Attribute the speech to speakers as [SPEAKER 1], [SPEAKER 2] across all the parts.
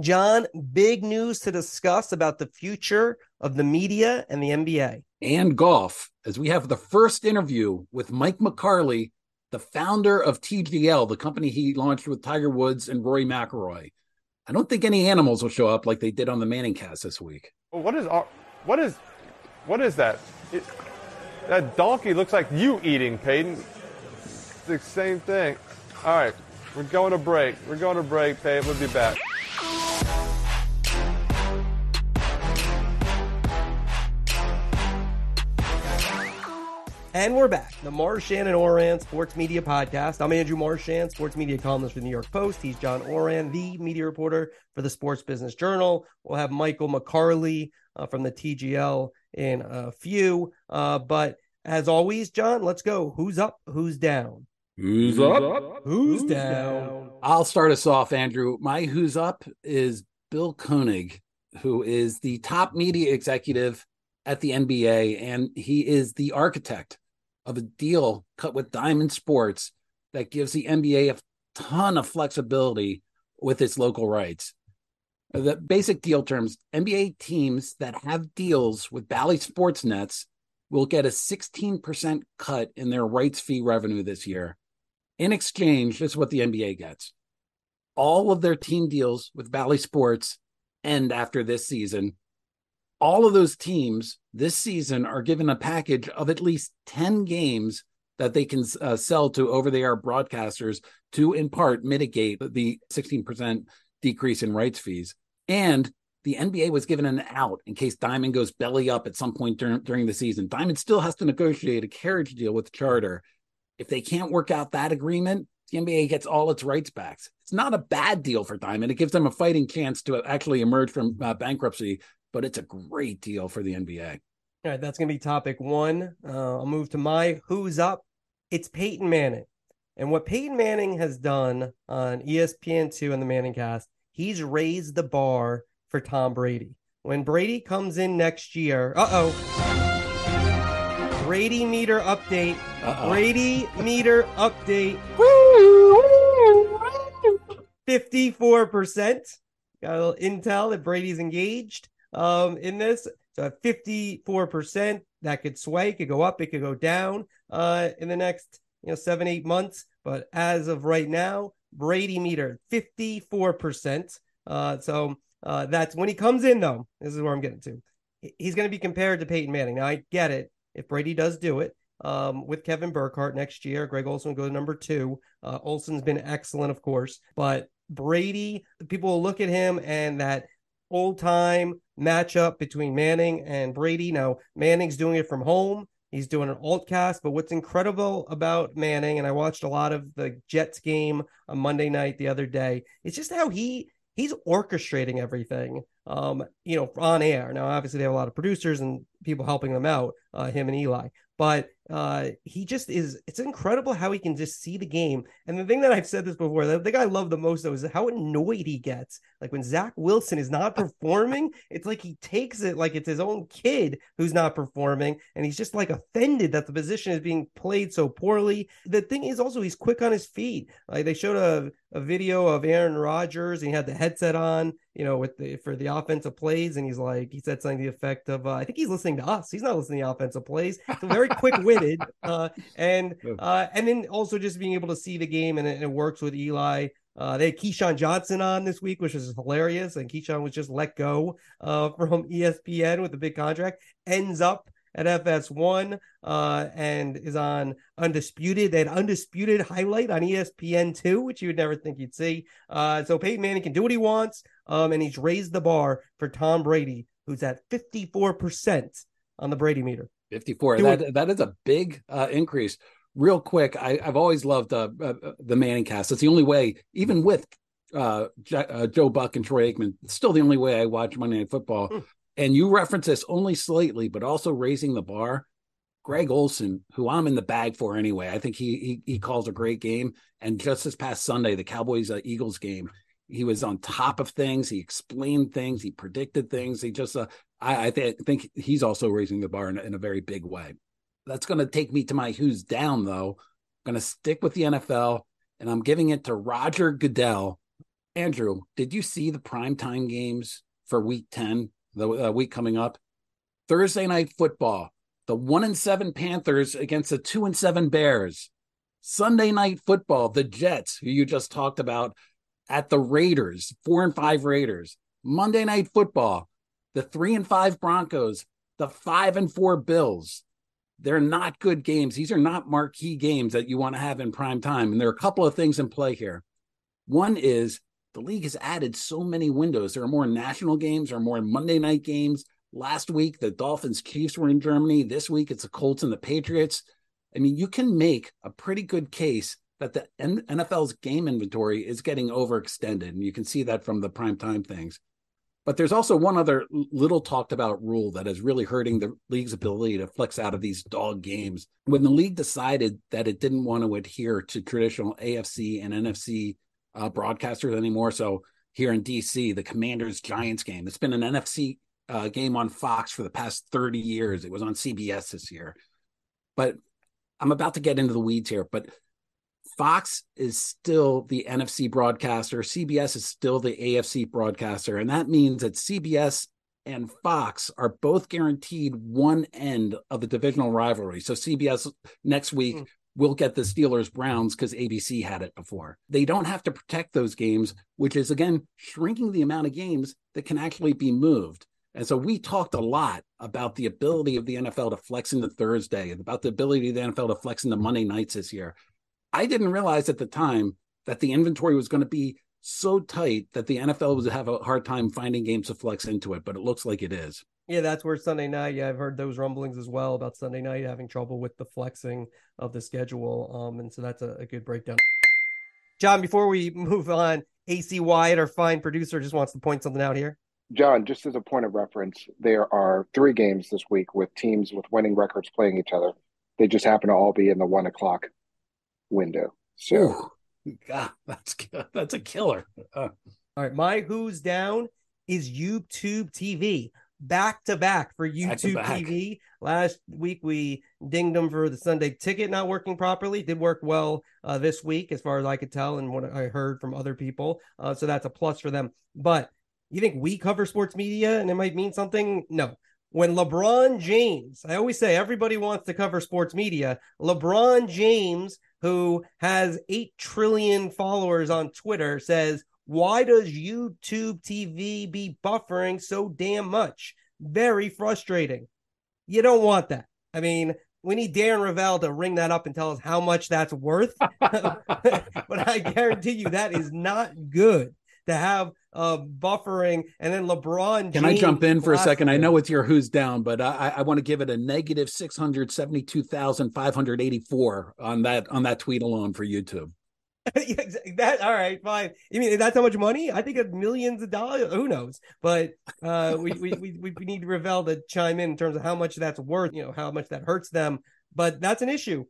[SPEAKER 1] John, big news to discuss about the future of the media and the NBA.
[SPEAKER 2] And golf, as we have the first interview with Mike McCarley, the founder of TGL, the company he launched with Tiger Woods and Rory McIlroy. I don't think any animals will show up like they did on the Manning cast this week.
[SPEAKER 3] What is what is what is that? It, that donkey looks like you eating, Peyton. It's the same thing. All right, we're going to break. We're going to break, Peyton. We'll be back.
[SPEAKER 1] And we're back. The Marchand and Ourand Sports Media Podcast. I'm Andrew Marchand, sports media columnist for the New York Post. He's John Ourand, the media reporter for the Sports Business Journal. We'll have Michael McCarley uh, from the TGL in a few. Uh, but as always, John, let's go. Who's up? Who's down?
[SPEAKER 2] Who's up?
[SPEAKER 1] Who's, who's down? down?
[SPEAKER 2] I'll start us off, Andrew. My who's up is Bill Koenig, who is the top media executive at the NBA, and he is the architect of a deal cut with Diamond Sports that gives the NBA a ton of flexibility with its local rights. The basic deal terms NBA teams that have deals with Bally Sports Nets will get a 16% cut in their rights fee revenue this year. In exchange, this is what the NBA gets. All of their team deals with Bally Sports end after this season, all of those teams this season are given a package of at least 10 games that they can uh, sell to over the air broadcasters to, in part, mitigate the 16% decrease in rights fees. And the NBA was given an out in case Diamond goes belly up at some point during, during the season. Diamond still has to negotiate a carriage deal with Charter. If they can't work out that agreement, the NBA gets all its rights back. It's not a bad deal for Diamond. It gives them a fighting chance to actually emerge from uh, bankruptcy but it's a great deal for the NBA.
[SPEAKER 1] All right, that's going to be topic one. Uh, I'll move to my who's up. It's Peyton Manning. And what Peyton Manning has done on ESPN2 and the Manning cast, he's raised the bar for Tom Brady. When Brady comes in next year, uh oh. Brady meter update. Uh-oh. Brady meter update. 54%. Got a little intel that Brady's engaged um, in this. So at 54%, that could sway, could go up, it could go down uh, in the next you know seven, eight months. But as of right now, Brady meter 54%. Uh, so uh, that's when he comes in, though. This is where I'm getting to. He's going to be compared to Peyton Manning. Now, I get it. If Brady does do it, um, with Kevin Burkhardt next year. Greg Olsen go to number two. Uh, Olsen's been excellent, of course, but Brady, people will look at him and that old time matchup between Manning and Brady. Now, Manning's doing it from home. He's doing an alt cast, but what's incredible about Manning, and I watched a lot of the Jets game on Monday night the other day, it's just how he he's orchestrating everything um, you know, on air. Now, obviously, they have a lot of producers and people helping them out, uh, him and Eli. But uh, he just is. It's incredible how he can just see the game. And the thing that I've said this before, the thing I love the most though is how annoyed he gets. Like when Zach Wilson is not performing, it's like he takes it like it's his own kid who's not performing, and he's just like offended that the position is being played so poorly. The thing is also he's quick on his feet. Like they showed a, a video of Aaron Rodgers, and he had the headset on, you know, with the for the offensive plays, and he's like, he said something to the effect of, uh, I think he's listening to us. He's not listening to offensive plays. It's a very quick witted, uh, and uh, and then also just being able to see the game, and it, it works with Eli. Uh, they had Keyshawn Johnson on this week, which is hilarious, and Keyshawn was just let go uh, from ESPN with a big contract. Ends up at FS1 uh, and is on Undisputed. They had Undisputed highlight on ESPN2, which you would never think you'd see. Uh, so Peyton Manning can do what he wants, um, and he's raised the bar for Tom Brady, who's at 54% on the Brady meter.
[SPEAKER 2] 54. that, that is a big uh, increase. Real quick, I, have always loved uh, uh, the Manning cast. It's the only way, even with uh, uh, Joe Buck and Troy Aikman, it's still the only way I watch Monday Night Football. Mm and you reference this only slightly, but also raising the bar. Greg Olsen, who I'm in the bag for anyway, I think he he, he calls a great game. And just this past Sunday, the Cowboys uh, Eagles game, he was on top of things. He explained things. He predicted things. He just, uh, I, I th- think he's also raising the bar in, in a very big way. That's going to take me to my who's down though. I'm going to stick with the NFL, and I'm giving it to Roger Goodell Andrew, did you see the primetime games for week 10, the uh, week coming up? Thursday night football, the one and seven Panthers against the two and seven Bears. Sunday night football, the Jets, who you just talked about, at the Raiders, four and five Raiders. Monday night football, the three and five Broncos, the five and four Bills. They're not good games. These are not marquee games that you want to have in prime time. And there are a couple of things in play here. One is the league has added so many windows. There are more national games, there are more Monday night games. Last week, the Dolphins Chiefs were in Germany. This week, it's the Colts and the Patriots. I mean, you can make a pretty good case that the NFL's game inventory is getting overextended. And you can see that from the prime time things. But there's also one other little talked about rule that is really hurting the league's ability to flex out of these dog games. When the league decided that it didn't want to adhere to traditional AFC and NFC uh, broadcasters anymore, so here in DC, the Commanders Giants game, it's been an NFC uh, game on Fox for the past 30 years. It was on CBS this year. But I'm about to get into the weeds here, but Fox is still the NFC broadcaster, CBS is still the AFC broadcaster. And that means that CBS and Fox are both guaranteed one end of the divisional rivalry. So CBS next week mm. will get the Steelers Browns because ABC had it before. They don't have to protect those games, which is again shrinking the amount of games that can actually be moved. And so we talked a lot about the ability of the NFL to flex into Thursday and about the ability of the NFL to flex into Monday nights this year. I didn't realize at the time that the inventory was going to be so tight that the NFL would have a hard time finding games to flex into it, but it looks like it is.
[SPEAKER 1] Yeah, that's where Sunday night. Yeah, I've heard those rumblings as well about Sunday night having trouble with the flexing of the schedule. Um, and so that's a, a good breakdown. John, before we move on, AC Wyatt, our fine producer, just wants to point something out here.
[SPEAKER 4] John, just as a point of reference, there are three games this week with teams with winning records playing each other. They just happen to all be in the one o'clock window. So,
[SPEAKER 2] Ooh, God, that's that's a killer.
[SPEAKER 1] Uh, all right, my who's down is YouTube TV back to back for YouTube back. TV. Last week we dinged them for the Sunday ticket not working properly. Did work well uh, this week, as far as I could tell, and what I heard from other people. Uh, so that's a plus for them. But you think we cover sports media and it might mean something? No when LeBron James, I always say everybody wants to cover sports media. LeBron James, who has 8 trillion followers on Twitter, says, Why does YouTube TV be buffering so damn much? Very frustrating. You don't want that. I mean, we need Darren Rovell to ring that up and tell us how much that's worth. but I guarantee you that is not good to have uh, buffering, and then LeBron.
[SPEAKER 2] Can I jump in for a second? I know it's your who's down, but I, I want to give it a negative six hundred seventy two thousand five hundred eighty four on that on that tweet alone for YouTube.
[SPEAKER 1] that all right, fine. I mean, that's how much money? I think of millions of dollars. Who knows? But uh, we, we we we need Rovell to chime in in terms of how much that's worth. You know, how much that hurts them. But that's an issue.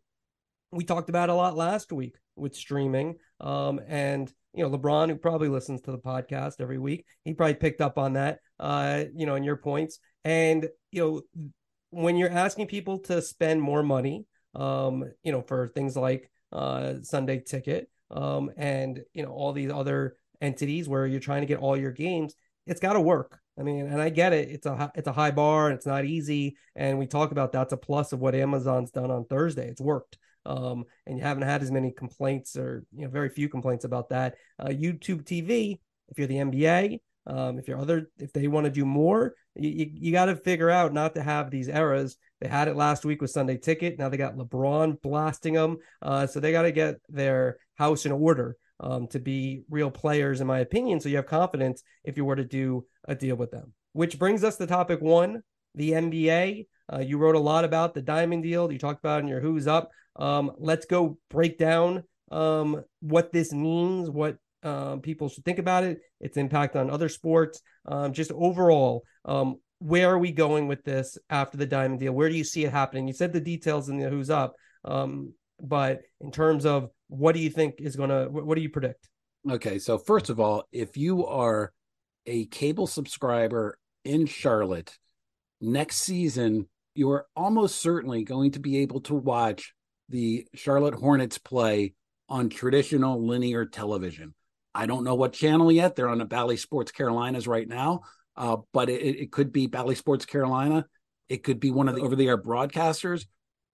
[SPEAKER 1] We talked about a lot last week with streaming. Um, and you know, LeBron, who probably listens to the podcast every week, he probably picked up on that, uh, you know, in your points. And, you know, when you're asking people to spend more money, um, you know, for things like uh, Sunday ticket um, and, you know, all these other entities where you're trying to get all your games, it's got to work. I mean, and I get it. It's a it's a high bar and it's not easy. And we talk about that's a plus of what Amazon's done on Thursday. It's worked um, and you haven't had as many complaints or you know very few complaints about that. Uh, YouTube TV, if you're the NBA, um, if you're other, if they want to do more, you, you, you got to figure out not to have these errors. They had it last week with Sunday Ticket. Now they got LeBron blasting them, uh, so they got to get their house in order um, to be real players, in my opinion. So you have confidence if you were to do a deal with them. Which brings us to topic one: the NBA. Uh, you wrote a lot about the diamond deal. You talked about in your Who's Up. Um, let's go break down um, what this means, what uh, people should think about it, its impact on other sports, um, just overall. Um, where are we going with this after the diamond deal? Where do you see it happening? You said the details in the Who's Up, um, but in terms of what do you think is going to, what do you predict?
[SPEAKER 2] Okay, so first of all, if you are a cable subscriber in Charlotte, next season you are almost certainly going to be able to watch the Charlotte Hornets play on traditional linear television. I don't know what channel yet. They're on the Bally Sports Carolinas right now, uh, but it, it could be Bally Sports Carolina. It could be one of the over-the-air broadcasters,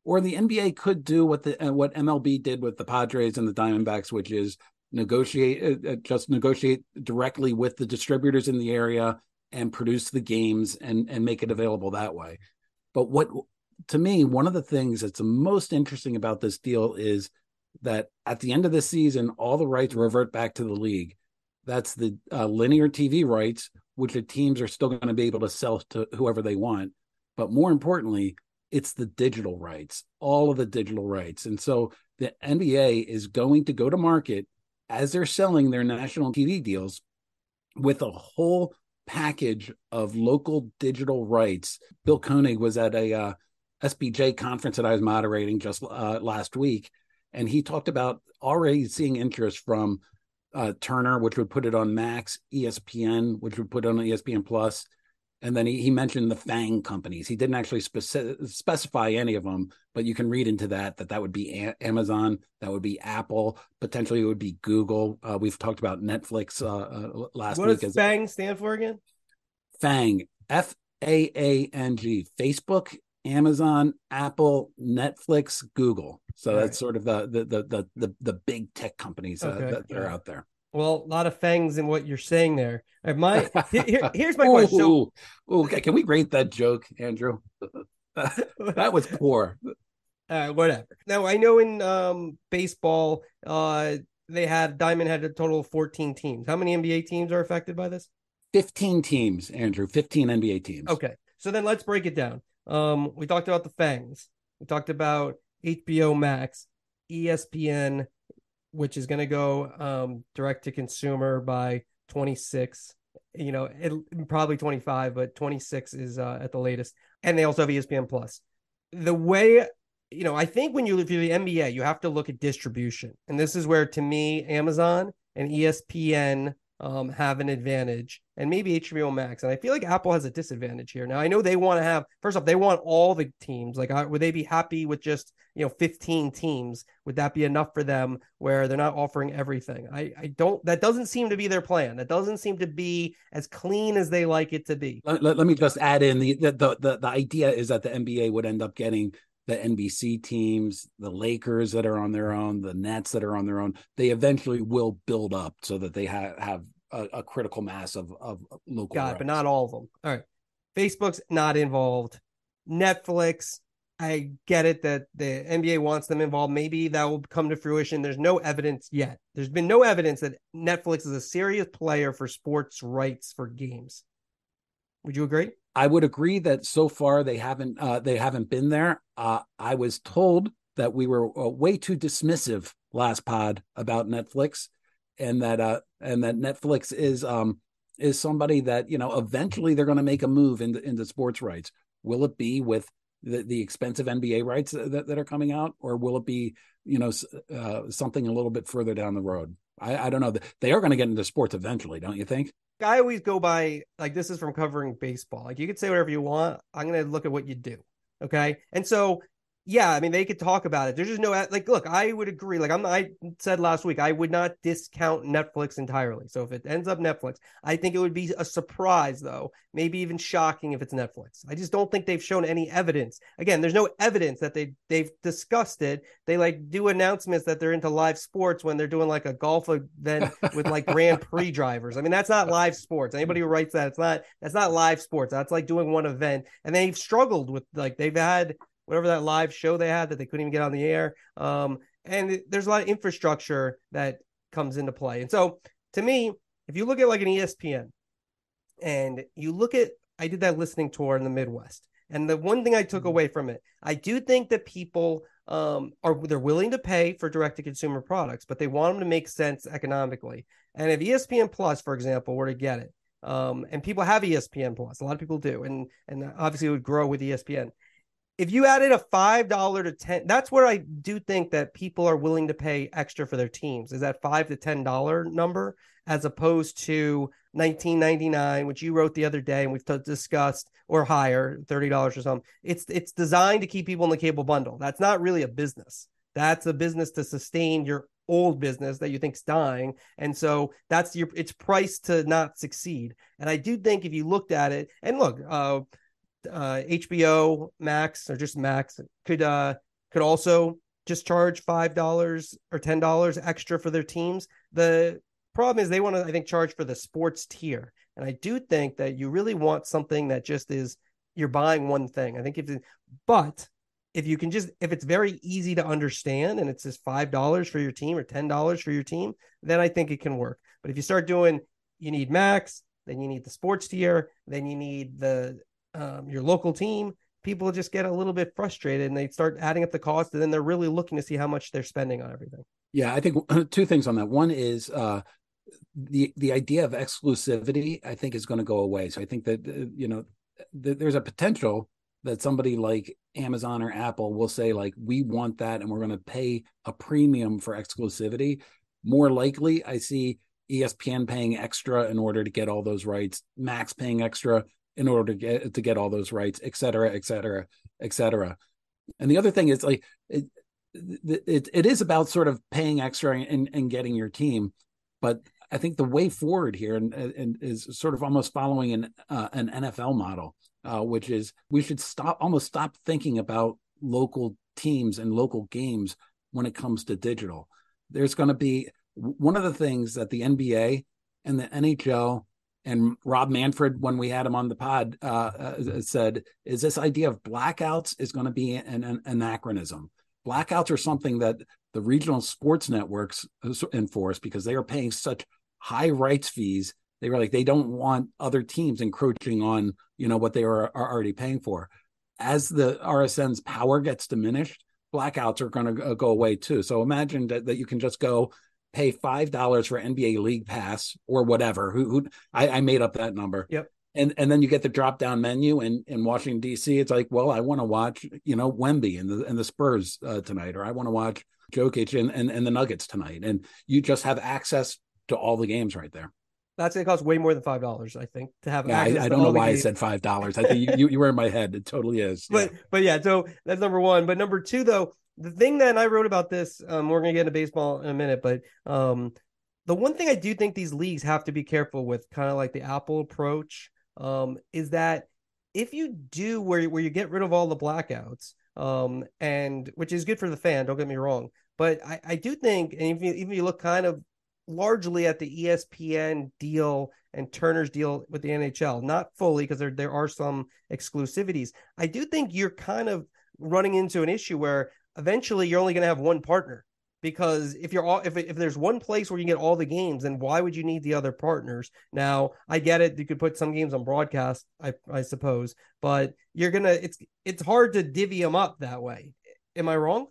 [SPEAKER 2] or the NBA could do what the uh, what MLB did with the Padres and the Diamondbacks, which is negotiate uh, uh, just negotiate directly with the distributors in the area and produce the games and and make it available that way. But what to me, one of the things that's most interesting about this deal is that at the end of the season, all the rights revert back to the league. That's the uh, linear TV rights, which the teams are still going to be able to sell to whoever they want. But more importantly, it's the digital rights, all of the digital rights. And so the NBA is going to go to market as they're selling their national TV deals with a whole package of local digital rights. Bill Koenig was at a uh, SBJ conference that I was moderating just uh, last week, and he talked about already seeing interest from uh, Turner, which would put it on Max, ESPN, which would put it on ESPN Plus, and then he, he mentioned the Fang companies. He didn't actually speci- specify any of them, but you can read into that that that would be a- Amazon, that would be Apple, potentially it would be Google. Uh, we've talked about Netflix uh, uh, last
[SPEAKER 1] what
[SPEAKER 2] week.
[SPEAKER 1] What does Fang stand for again?
[SPEAKER 2] Fang, F A A N G, Facebook, Amazon, Apple, Netflix, Google. So that's sort of the the the the the, big tech companies uh,
[SPEAKER 1] Okay.
[SPEAKER 2] that are out there.
[SPEAKER 1] Well, a lot of fangs in what you're saying there. My here- here- here's my question. So,
[SPEAKER 2] Ooh, ooh, okay, can we rate that joke, Andrew? that was poor.
[SPEAKER 1] uh, whatever. Now I know in um, baseball, uh, they had Diamond had a total of 14 teams. How many NBA teams are affected by this?
[SPEAKER 2] 15 teams, Andrew, 15 NBA teams.
[SPEAKER 1] Okay, so then let's break it down. Um, we talked about the Fangs. We talked about HBO Max, ESPN, which is going to go um, direct to consumer by 26. You know, it, probably 25, but 26 is uh, at the latest. And they also have ESPN Plus. The way, you know, I think when you if you're the NBA, you have to look at distribution, and this is where, to me, Amazon and ESPN um, have an advantage, and maybe HBO Max. And I feel like Apple has a disadvantage here. Now I know they want to have first off, they want all the teams. Like, would they be happy with just you know 15 teams? Would that be enough for them? Where they're not offering everything? I I don't. That doesn't seem to be their plan. That doesn't seem to be as clean as they like it to be.
[SPEAKER 2] Let, let, let me just add in the the the the idea is that the NBA would end up getting the NBC teams, the Lakers that are on their own, the Nets that are on their own. They eventually will build up so that they have have a, a critical mass of of local.
[SPEAKER 1] God,
[SPEAKER 2] rights.
[SPEAKER 1] but not all of them. All right. Facebook's not involved. Netflix, I get it that the NBA wants them involved. Maybe that will come to fruition. There's no evidence yet. There's been no evidence that Netflix is a serious player for sports rights for games. Would you agree?
[SPEAKER 2] I would agree that so far they haven't uh, they haven't been there. Uh, I was told that we were uh, way too dismissive last pod about Netflix, and that uh, and that Netflix is um is somebody that you know eventually they're going to make a move into into sports rights. Will it be with the, the expensive NBA rights that, that are coming out, or will it be you know uh, something a little bit further down the road? I, I don't know. They are going to get into sports eventually, don't you think?
[SPEAKER 1] I always go by like this is from covering baseball. Like you could say whatever you want. I'm going to look at what you do. Okay. And so, yeah, I mean, they could talk about it. There's just no like, look, I would agree. Like I'm, I said last week, I would not discount Netflix entirely. So if it ends up Netflix, I think it would be a surprise, though, maybe even shocking if it's Netflix. I just don't think they've shown any evidence. Again, there's no evidence that they they've discussed it. They like do announcements that they're into live sports when they're doing like a golf event with like Grand Prix drivers. I mean, that's not live sports. Anybody who writes that, it's not that's not live sports. That's like doing one event. And they've struggled with like they've had whatever that live show they had that they couldn't even get on the air. Um, and there's a lot of infrastructure that comes into play. And so to me, if you look at like an ESPN and you look at I did that listening tour in the Midwest. And the one thing I took away from it, I do think that people um, are they're willing to pay for direct to consumer products, but they want them to make sense economically. And if ESPN Plus, for example, were to get it, um, and people have ESPN Plus, a lot of people do, and and obviously it would grow with ESPN. If you added a five dollar to ten, that's where I do think that people are willing to pay extra for their teams. Is that five to ten dollar number as opposed to 1999 which you wrote the other day and we've t- discussed or higher $30 or something it's it's designed to keep people in the cable bundle that's not really a business that's a business to sustain your old business that you think's dying. And so that's your it's priced to not succeed. And I do think if you looked at it, and look, uh, uh, HBO Max or just Max could uh could also just charge five dollars or ten dollars extra for their teams. The problem is they want to, I think, charge for the sports tier. And I do think that you really want something that just is you're buying one thing. I think if, but if you can just if it's very easy to understand and it's just five dollars for your team or ten dollars for your team, then I think it can work. But if you start doing, you need max, then you need the sports tier, then you need the um, your local team. People just get a little bit frustrated and they start adding up the cost, and then they're really looking to see how much they're spending on everything.
[SPEAKER 2] Yeah, I think two things on that. One is uh, the the idea of exclusivity. I think is going to go away. So I think that uh, you know th- there's a potential that somebody like Amazon or Apple will say like we want that and we're going to pay a premium for exclusivity. More likely, I see ESPN paying extra in order to get all those rights, Max paying extra in order to get to get all those rights, et cetera, et cetera, et cetera. And the other thing is like it, it, it is about sort of paying extra and, and getting your team, but I think the way forward here and, and is sort of almost following an uh, an NFL model, uh, which is we should stop almost stop thinking about local teams and local games when it comes to digital. There's going to be one of the things that the NBA and the NHL and Rob Manfred, when we had him on the pod, uh, uh, said is this idea of blackouts is going to be an, an anachronism. Blackouts are something that the regional sports networks enforce because they are paying such high rights fees. They were like they don't want other teams encroaching on you know what they are, are already paying for. As the RSN's power gets diminished, blackouts are going to go away too. So imagine that, that you can just go pay five dollars for NBA League Pass or whatever. Who, who I, I, made up that number.
[SPEAKER 1] Yep.
[SPEAKER 2] And and then you get the drop down menu in, in Washington D.C. It's like, well, I want to watch you know Wemby and the and the Spurs uh, tonight, or I want to watch Jokic and, and and the Nuggets tonight, and you just have access to all the games right there.
[SPEAKER 1] That's going to cost way more than five dollars, I think, to have.
[SPEAKER 2] Yeah, I, I don't know why I said five dollars. I think you, you were in my head. It totally is.
[SPEAKER 1] But yeah. but yeah, so that's number one. But number two, though, the thing that I wrote about this, um, we're going to get into baseball in a minute, but um, the one thing I do think these leagues have to be careful with, kind of like the Apple approach, um, is that if you do where where you get rid of all the blackouts, um, and which is good for the fan, don't get me wrong, but I, I do think, and if you, even if you look kind of largely at the ESPN deal and Turner's deal with the NHL, not fully because there there are some exclusivities. I do think you're kind of running into an issue where eventually you're only going to have one partner because if you're all if if there's one place where you get all the games, then why would you need the other partners? Now I get it; you could put some games on broadcast, I I suppose, but you're gonna it's it's hard to divvy them up that way. Am I wrong?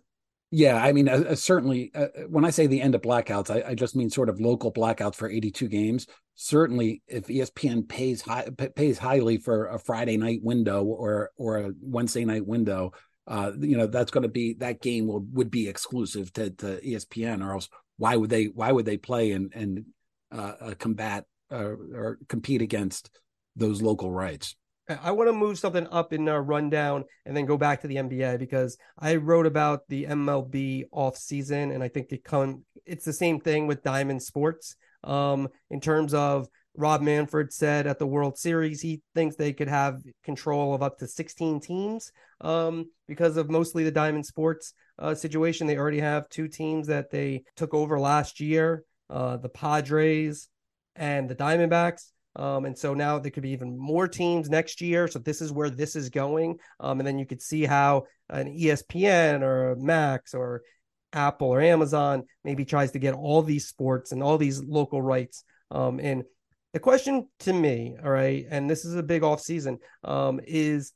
[SPEAKER 2] Yeah, I mean, uh, uh, certainly. Uh, when I say the end of blackouts, I, I, just mean sort of local blackouts for 82 games. Certainly, if ESPN pays high, pays highly for a Friday night window or or a Wednesday night window, uh, you know that's going to be that game will would be exclusive to, to ESPN, or else why would they why would they play and and uh, uh combat or compete against those local rights?
[SPEAKER 1] I want to move something up in our rundown and then go back to the NBA because I wrote about the MLB off season and I think it come it's the same thing with Diamond Sports. Um, in terms of Rob Manfred said at the World Series he thinks they could have control of up to 16 teams um, because of mostly the Diamond Sports uh, situation. They already have two teams that they took over last year, uh, the Padres and the Diamondbacks. Um, and so now there could be even more teams next year. So this is where this is going. Um, and then you could see how an ESPN or Max or Apple or Amazon maybe tries to get all these sports and all these local rights. Um, and the question to me, all right, and this is a big off season, um, is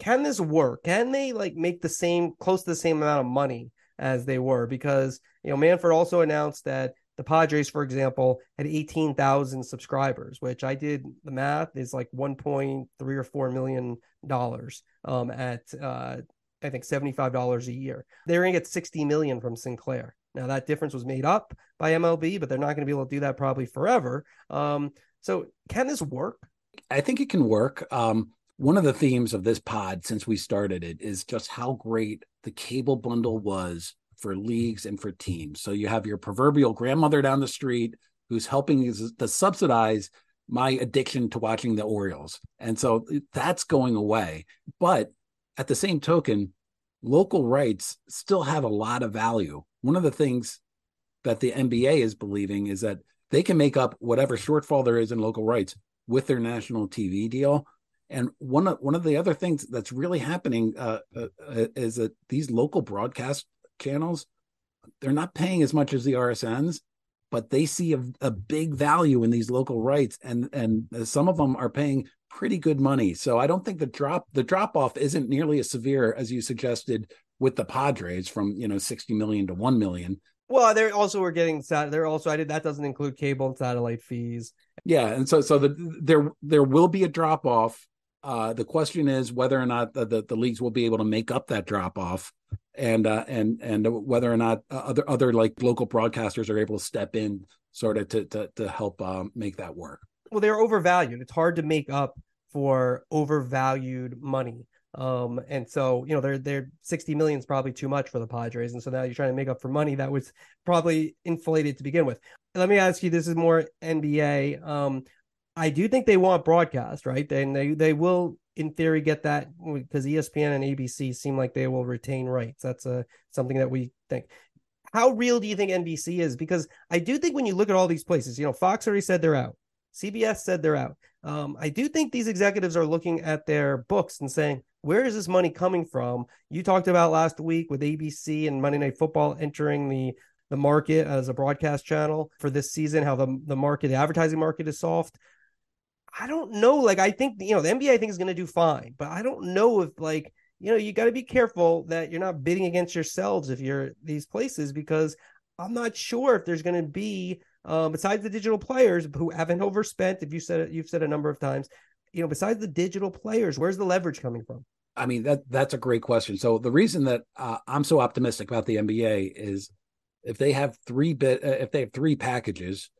[SPEAKER 1] can this work? Can they like make the same close to the same amount of money as they were? Because you know, Manfred also announced that the Padres, for example, had 18,000 subscribers, which I did the math is like 1.3 or 4 million dollars um, at uh, I think $75 a year. They're going to get 60 million from Sinclair. Now that difference was made up by MLB, but they're not going to be able to do that probably forever. Um, so can this work?
[SPEAKER 2] I think it can work. Um, one of the themes of this pod since we started it is just how great the cable bundle was for leagues and for teams. So you have your proverbial grandmother down the street who's helping to subsidize my addiction to watching the Orioles. And so that's going away. But at the same token, local rights still have a lot of value. One of the things that the NBA is believing is that they can make up whatever shortfall there is in local rights with their national TV deal. And one of one of the other things that's really happening uh, uh, uh is that these local broadcast channels they're not paying as much as the RSNs, but they see a, a big value in these local rights, and and some of them are paying pretty good money. So I don't think the drop the drop off isn't nearly as severe as you suggested with the Padres from you know sixty million to one million.
[SPEAKER 1] Well, they're also we're getting sat. They're also I did that doesn't include cable and satellite fees.
[SPEAKER 2] Yeah, and so so the there there will be a drop off. Uh, the question is whether or not the, the, the leagues will be able to make up that drop off, and uh, and and whether or not other other like local broadcasters are able to step in sort of to to to help um, make that work.
[SPEAKER 1] Well, they're overvalued. It's hard to make up for overvalued money. Um, and so, you know, they're they're 60 million is probably too much for the Padres. And so now you're trying to make up for money that was probably inflated to begin with. Let me ask you, this is more NBA. Um, I do think they want broadcast, right? And they they will in theory get that because ESPN and ABC seem like they will retain rights. That's a uh, something that we think. How real do you think NBC is? Because I do think when you look at all these places, you know, Fox already said they're out. CBS said they're out. Um, I do think these executives are looking at their books and saying, where is this money coming from? You talked about last week with ABC and Monday Night Football entering the the market as a broadcast channel for this season, how the the market, the advertising market is soft. I don't know. Like, I think you know the NBA I think is going to do fine, but I don't know if like you know you got to be careful that you're not bidding against yourselves if you're these places because I'm not sure if there's going to be um, besides the digital players who haven't overspent. If you said it, you've said a number of times, you know, besides the digital players, where's the leverage coming from?
[SPEAKER 2] I mean that that's a great question. So the reason that uh, I'm so optimistic about the NBA is if they have three bit uh, if they have three packages,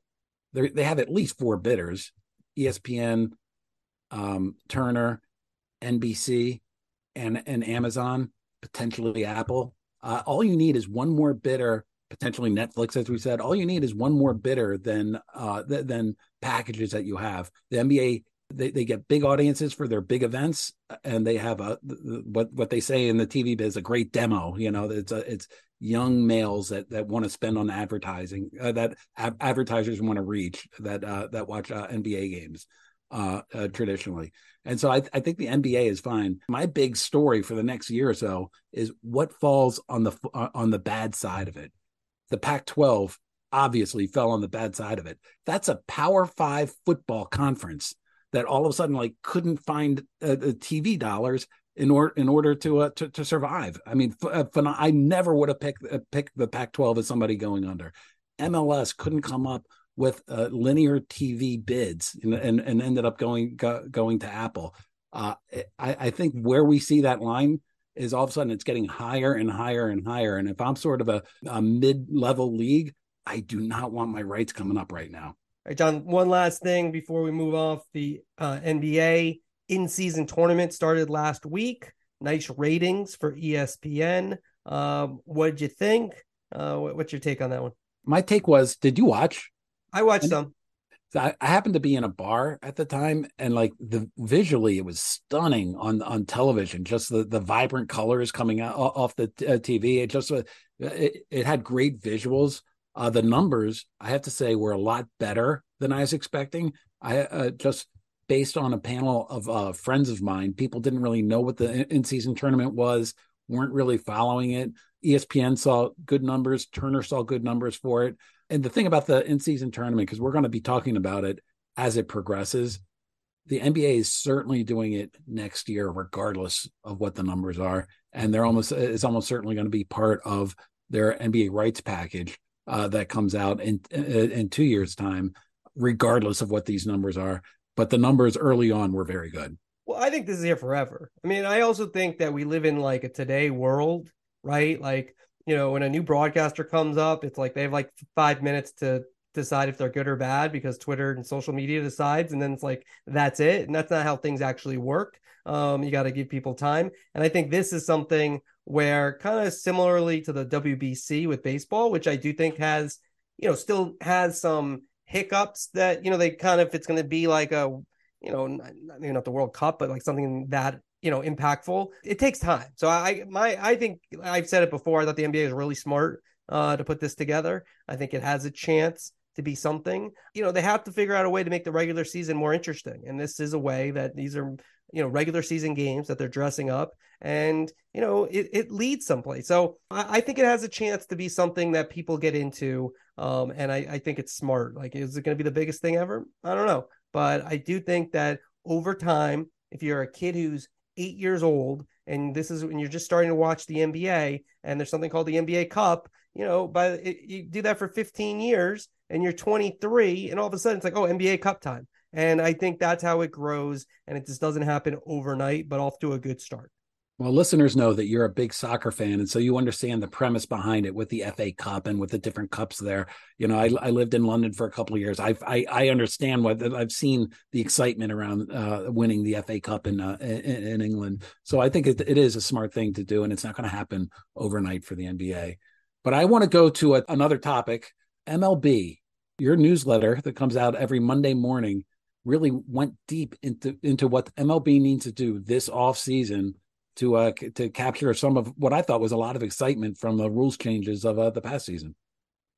[SPEAKER 2] they have at least four bidders: ESPN, um, Turner, NBC, and and Amazon, potentially Apple. Uh, all you need is one more bidder, potentially Netflix, as we said. All you need is one more bidder than uh, th- than packages that you have. The NBA they, they get big audiences for their big events and they have a what what they say in the tv biz a great demo you know it's a, it's young males that that want to spend on advertising uh, that a- advertisers want to reach that uh, that watch uh, nba games uh, uh, traditionally. And so I, I think the nba is fine. My big story for the next year or so is what falls on the uh, on the bad side of it. The pac 12 obviously fell on the bad side of it. That's a power five football conference that all of a sudden like couldn't find uh, TV dollars in order in order to uh, to, to survive. I mean, f- uh, I never would have picked uh, picked the Pac-12 as somebody going under. MLS couldn't come up with uh, linear TV bids and, and, and ended up going go, going to Apple. Uh, I, I think where we see that line is all of a sudden it's getting higher and higher and higher. And if I'm sort of a, a mid level league, I do not want my rights coming up right now.
[SPEAKER 1] All right, John, one last thing before we move off. The uh, NBA in season tournament started last week. Nice ratings for ESPN. Um, what did you think? Uh, what, what's your take on that one?
[SPEAKER 2] My take was, did you watch?
[SPEAKER 1] I watched some.
[SPEAKER 2] I, I happened to be in a bar at the time, and like the visually, it was stunning on on television. Just the the vibrant colors coming out off the uh, TV. It just uh, it, it had great visuals. Uh, the numbers, I have to say, were a lot better than I was expecting. I uh, just based on a panel of uh, friends of mine, people didn't really know what the in season tournament was, weren't really following it. ESPN saw good numbers, Turner saw good numbers for it. And the thing about the in season tournament, because we're going to be talking about it as it progresses, the NBA is certainly doing it next year, regardless of what the numbers are. And they're almost, it's almost certainly going to be part of their NBA rights package uh, that comes out in in two years' time, regardless of what these numbers are. But the numbers early on were very good.
[SPEAKER 1] Well, I think this is here forever. I mean, I also think that we live in like a today world, right? Like, you know, when a new broadcaster comes up, it's like they have like five minutes to decide if they're good or bad because Twitter and social media decides, and then it's like that's it, and that's not how things actually work. Um, you got to give people time, and I think this is something where kind of similarly to the WBC with baseball, which I do think has you know still has some hiccups that you know they kind of if it's going to be like a you know maybe not the World Cup, but like something that you know impactful. It takes time. So I my I think I've said it before. I thought the NBA is really smart uh, to put this together. I think it has a chance to be something. You know, they have to figure out a way to make the regular season more interesting. And this is a way that these are, you know, regular season games that they're dressing up and, you know, it, it leads someplace. So I, I think it has a chance to be something that people get into. Um, and I, I think it's smart. Like, is it going to be the biggest thing ever? I don't know. But I do think that over time, if you're a kid who's eight years old and this is when you're just starting to watch the NBA and there's something called the NBA Cup, you know, but you do that for 15 years and you're 23 and all of a sudden it's like, oh, NBA Cup time. And I think that's how it grows and it just doesn't happen overnight, but off to a good start.
[SPEAKER 2] Well, listeners know that you're a big soccer fan, and so you understand the premise behind it with the FA Cup and with the different cups there. You know, I, I lived in London for a couple of years. I've, I I understand what I've seen the excitement around uh, winning the FA Cup in, uh, in, in England. So I think it, it is a smart thing to do, and it's not going to happen overnight for the NBA. But I want to go to a, another topic. MLB, your newsletter that comes out every Monday morning, really went deep into into what MLB needs to do this off season to uh to capture some of what I thought was a lot of excitement from the rules changes of uh, the past season.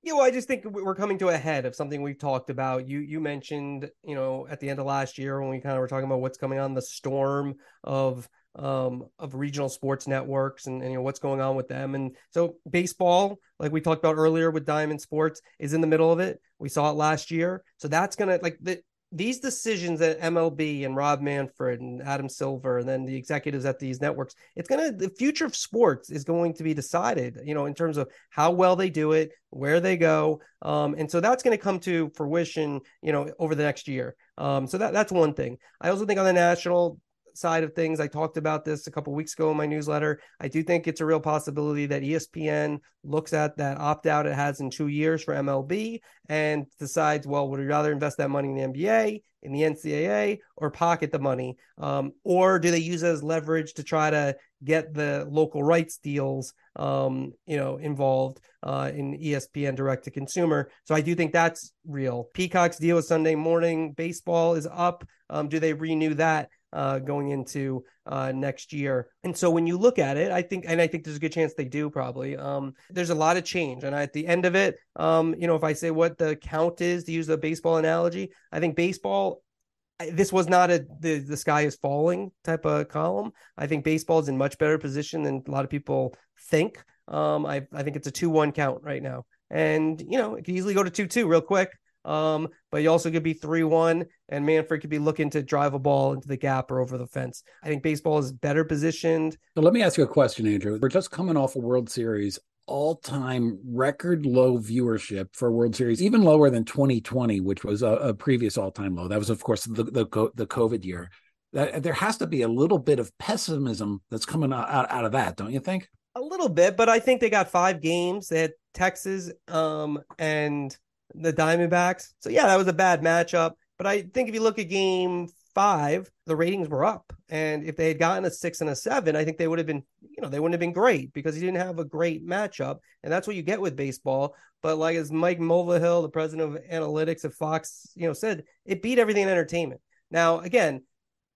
[SPEAKER 1] Yeah, well, I just think we're coming to a head of something we've talked about. You you mentioned, you know, at the end of last year when we kind of were talking about what's coming on the storm of um of regional sports networks and, and you know what's going on with them. And so baseball, like we talked about earlier with Diamond Sports, is in the middle of it. We saw it last year. So that's gonna like the these decisions that MLB and Rob Manfred and Adam Silver and then the executives at these networks, it's going to, the future of sports is going to be decided, you know, in terms of how well they do it, where they go. Um, and so that's going to come to fruition, you know, over the next year. Um, so that, that's one thing. I also think on the national side of things. I talked about this a couple weeks ago in my newsletter. I do think it's a real possibility that ESPN looks at that opt out it has in two years for MLB and decides, well, would we rather invest that money in the NBA, in the NCAA, or pocket the money? Um, or do they use it as leverage to try to get the local rights deals, um, you know, involved uh, in ESPN direct to consumer? So I do think that's real. Peacock's deal with Sunday Morning Baseball is up. Um, do they renew that? Uh, going into uh, next year. And so when you look at it, I think, and I think there's a good chance they do probably. Um, there's a lot of change, and at the end of it, um, you know, if I say what the count is to use a baseball analogy, I think baseball. This was not a the, the sky is falling type of column. I think baseball is in much better position than a lot of people think. Um, I I think it's a two one count right now, and you know it could easily go to two two real quick. Um, but you also could be 3 1, and Manfred could be looking to drive a ball into the gap or over the fence. I think baseball is better positioned.
[SPEAKER 2] So let me ask you a question, Andrew. We're just coming off a World Series all time record low viewership for World Series, even lower than 2020, which was a, a previous all time low. That was, of course, the, the, the COVID year. That, there has to be a little bit of pessimism that's coming out, out of that, don't you think?
[SPEAKER 1] A little bit, but I think they got five games. They had Texas um, and the Diamondbacks. So yeah, that was a bad matchup. But I think if you look at game five, the ratings were up. And if they had gotten a six and a seven, I think they would have been, you know, they wouldn't have been great because you didn't have a great matchup. And that's what you get with baseball. But like as Mike Mulvihill, the president of analytics at Fox, you know, said, it beat everything in entertainment. Now, again,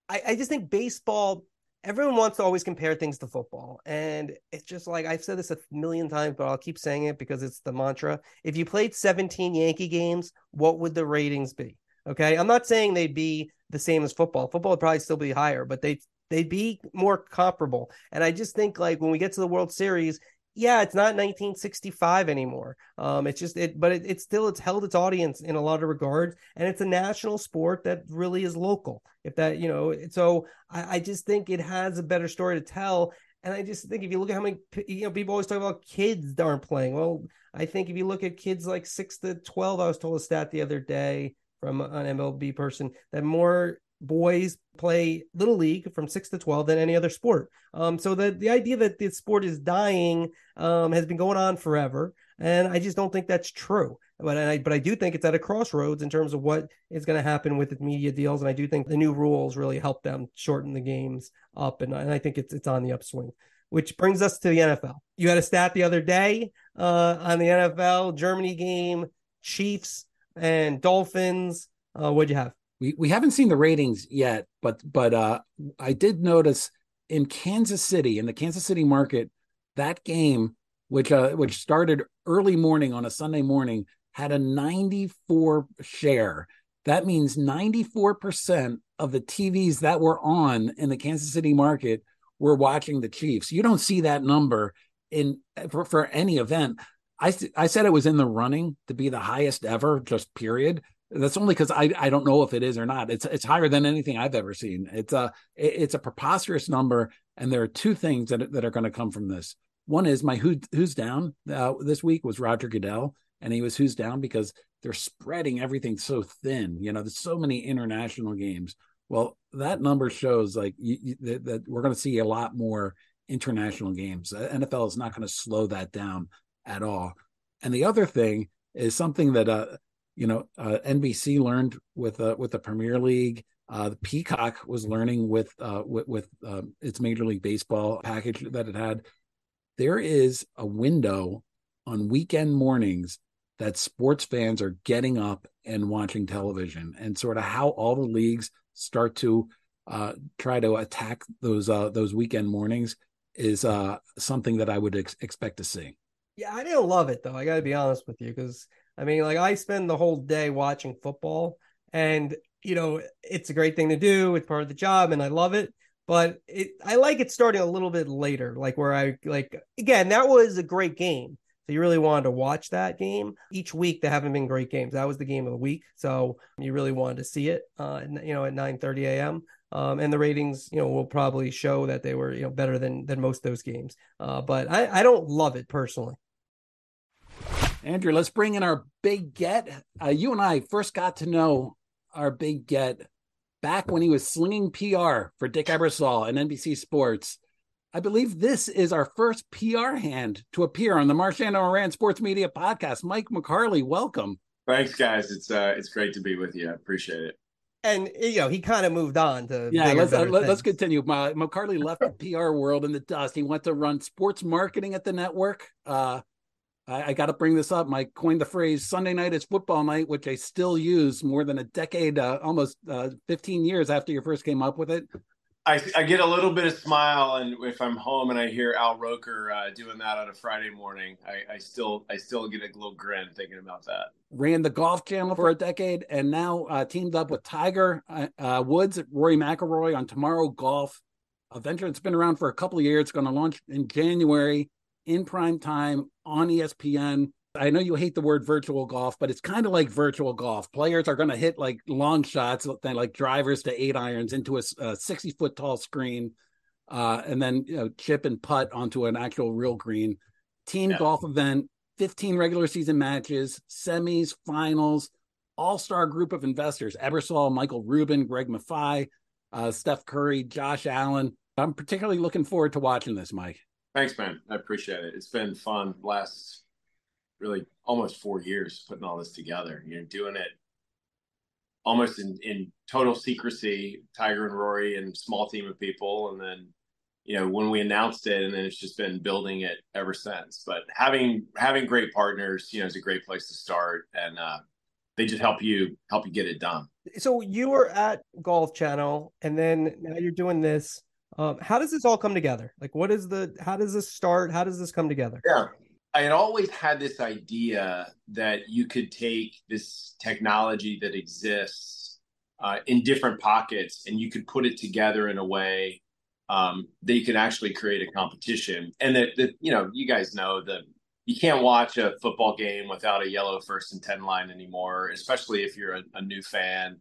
[SPEAKER 1] I, I just think baseball everyone wants to always compare things to football. And it's just like I've said this a million times, but I'll keep saying it because it's the mantra. If you played 17 Yankee games, what would the ratings be? Okay. I'm not saying they'd be the same as football. Football would probably still be higher, but they they'd be more comparable. And I just think like when we get to the World Series, yeah, it's not 1965 anymore. Um, it's just it, but it, it's still it's held its audience in a lot of regards, and it's a national sport that really is local. If that you know, so I, I just think it has a better story to tell. And I just think if you look at how many you know people always talk about kids aren't playing. Well, I think if you look at kids like six to twelve, I was told a stat the other day from an MLB person that more boys play little league from 6 to 12 than any other sport um, so the, the idea that the sport is dying um, has been going on forever and i just don't think that's true But I but I do think it's at a crossroads in terms of what is going to happen with the media deals, and I do think the new rules really help them shorten the games up, and, and I think it's it's on the upswing. Which brings us to the NFL. You had a stat the other day uh, on the NFL Germany game, Chiefs and Dolphins. Uh, what'd you have?
[SPEAKER 2] We we haven't seen the ratings yet, but but uh, I did notice in Kansas City in the Kansas City market that game, which uh, which started early morning on a Sunday morning, had a 94 share. That means 94% of the TVs that were on in the Kansas City market were watching the Chiefs. You don't see that number in for, for any event. I I said it was in the running to be the highest ever, just period. That's only because I, I don't know if it is or not. It's it's higher than anything I've ever seen. It's a it's a preposterous number, and there are two things that that are going to come from this. One is my who who's down uh, this week was Roger Goodell, and he was who's down because they're spreading everything so thin. You know, there's so many international games. Well, that number shows like you, you, that, that we're going to see a lot more international games. The NFL is not going to slow that down at all. And the other thing is something that uh, you know uh, NBC learned with uh, with the Premier League. Uh, the Peacock was learning with uh, with, with uh, its Major League Baseball package that it had. There is a window on weekend mornings that sports fans are getting up and watching television, and sort of how all the leagues start to uh, try to attack those uh, those weekend mornings is uh, something that I would ex- expect to see.
[SPEAKER 1] Yeah, I didn't love it though. I got to be honest with you because I mean, like I spend the whole day watching football, and you know, it's a great thing to do. It's part of the job, and I love it. But it, I like it starting a little bit later, like where I like again. That was a great game, so you really wanted to watch that game. Each week there haven't been great games. That was the game of the week, so you really wanted to see it. Uh, you know, at nine thirty a.m. Um, and the ratings, you know, will probably show that they were, you know, better than than most those games. Uh, but I, I don't love it personally.
[SPEAKER 2] Andrew, let's bring in our big get. Uh, you and I first got to know our big get back when he was slinging PR for Dick Ebersol and NBC Sports. I believe this is our first PR hand to appear on the Marchand Ourand Sports Media Podcast. Mike McCarley, welcome.
[SPEAKER 5] Thanks, guys. It's uh, it's great to be with you. I appreciate it.
[SPEAKER 1] And you know, he kind of moved on to
[SPEAKER 2] yeah. Let's uh, let, us continue. My, McCarley left the PR world in the dust. He went to run sports marketing at the network. Uh, I, I got to bring this up. I coined the phrase "Sunday night is football night," which I still use more than a decade, uh, almost uh, 15 years after you first came up with it.
[SPEAKER 5] I, I, get a little bit of smile, and if I'm home and I hear Al Roker uh, doing that on a Friday morning, I, I, still I still get a little grin thinking about that.
[SPEAKER 2] Ran the Golf Channel for a decade, and now uh, teamed up with Tiger uh, uh Woods, Rory McIlroy on Tomorrow Golf, a venture that's been around for a couple of years. It's going to launch in January in prime time on ESPN. I know you hate the word virtual golf, but it's kind of like virtual golf. Players are going to hit like long shots, like drivers to eight irons into a, a 60 foot tall screen, uh, and then you know, chip and putt onto an actual real green. Team yeah. golf event, 15 regular season matches, semis, finals, all star group of investors Ebersol, Michael Rubin, Greg Maffei, uh, Steph Curry, Josh Allen. I'm particularly looking forward to watching this, Mike.
[SPEAKER 5] Thanks, man. I appreciate it. It's been fun last really almost four years putting all this together. You know, doing it almost in, in total secrecy, Tiger and Rory and small team of people. And then, you know, when we announced it and then it's just been building it ever since. But having having great partners, you know, is a great place to start. And uh they just help you help you get it done.
[SPEAKER 1] So you were at Golf Channel and then now you're doing this. Um, how does this all come together? Like, what is the? How does this start? How does this come together?
[SPEAKER 5] Yeah, I had always had this idea that you could take this technology that exists uh, in different pockets and you could put it together in a way um, that you can actually create a competition. And that, that you know, you guys know that you can't watch a football game without a yellow first and ten line anymore, especially if you're a, a new fan.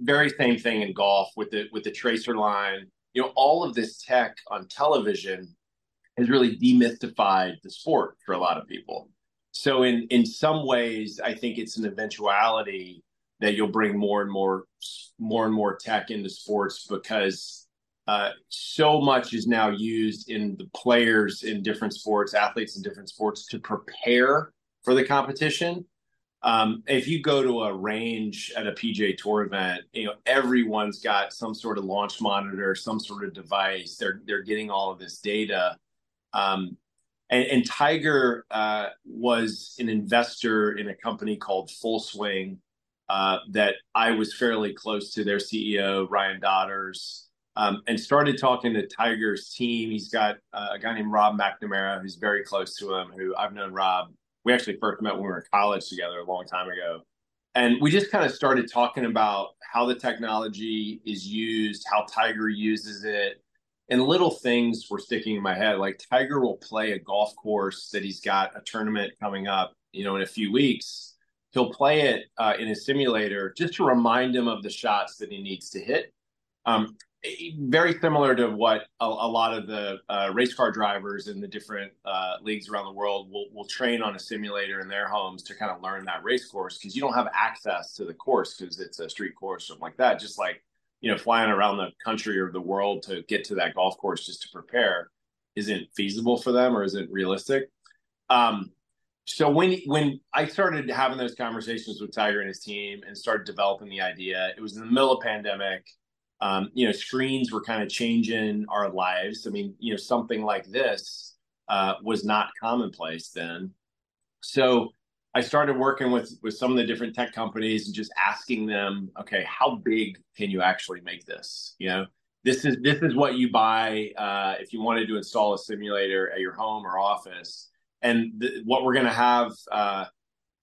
[SPEAKER 5] Very same thing in golf with the with the tracer line you know, all of this tech on television has really demystified the sport for a lot of people. So in in some ways, I think it's an eventuality that you'll bring more and more more and more tech into sports because uh, so much is now used in the players in different sports, athletes in different sports to prepare for the competition. Um, if you go to a range at a PGA Tour event, you know everyone's got some sort of launch monitor, some sort of device. They're they're getting all of this data. Um, and, and, Tiger uh, was an investor in a company called Full Swing uh, that I was fairly close to their CEO Ryan Dodders, um, and started talking to Tiger's team. He's got uh, a guy named Rob McNamara who's very close to him. Who I've known Rob we actually first met when we were in college together a long time ago. And we just kind of started talking about how the technology is used, how Tiger uses it, and little things were sticking in my head. Like Tiger will play a golf course that he's got a tournament coming up, you know, in a few weeks. He'll play it uh, in a simulator just to remind him of the shots that he needs to hit. Um, very similar to what a, a lot of the uh, race car drivers in the different uh, leagues around the world will, will train on a simulator in their homes to kind of learn that race course because you don't have access to the course because it's a street course or something like that. Just like you know flying around the country or the world to get to that golf course just to prepare isn't feasible for them or isn't realistic. Um, so when when I started having those conversations with Tiger and his team and started developing the idea, it was in the middle of pandemic um, you know, screens were kind of changing our lives. I mean, you know, something like this uh, was not commonplace then. So I started working with with some of the different tech companies and just asking them, okay, how big can you actually make this? You know, this is this is what you buy uh, if you wanted to install a simulator at your home or office, and th- what we're going to have. Uh,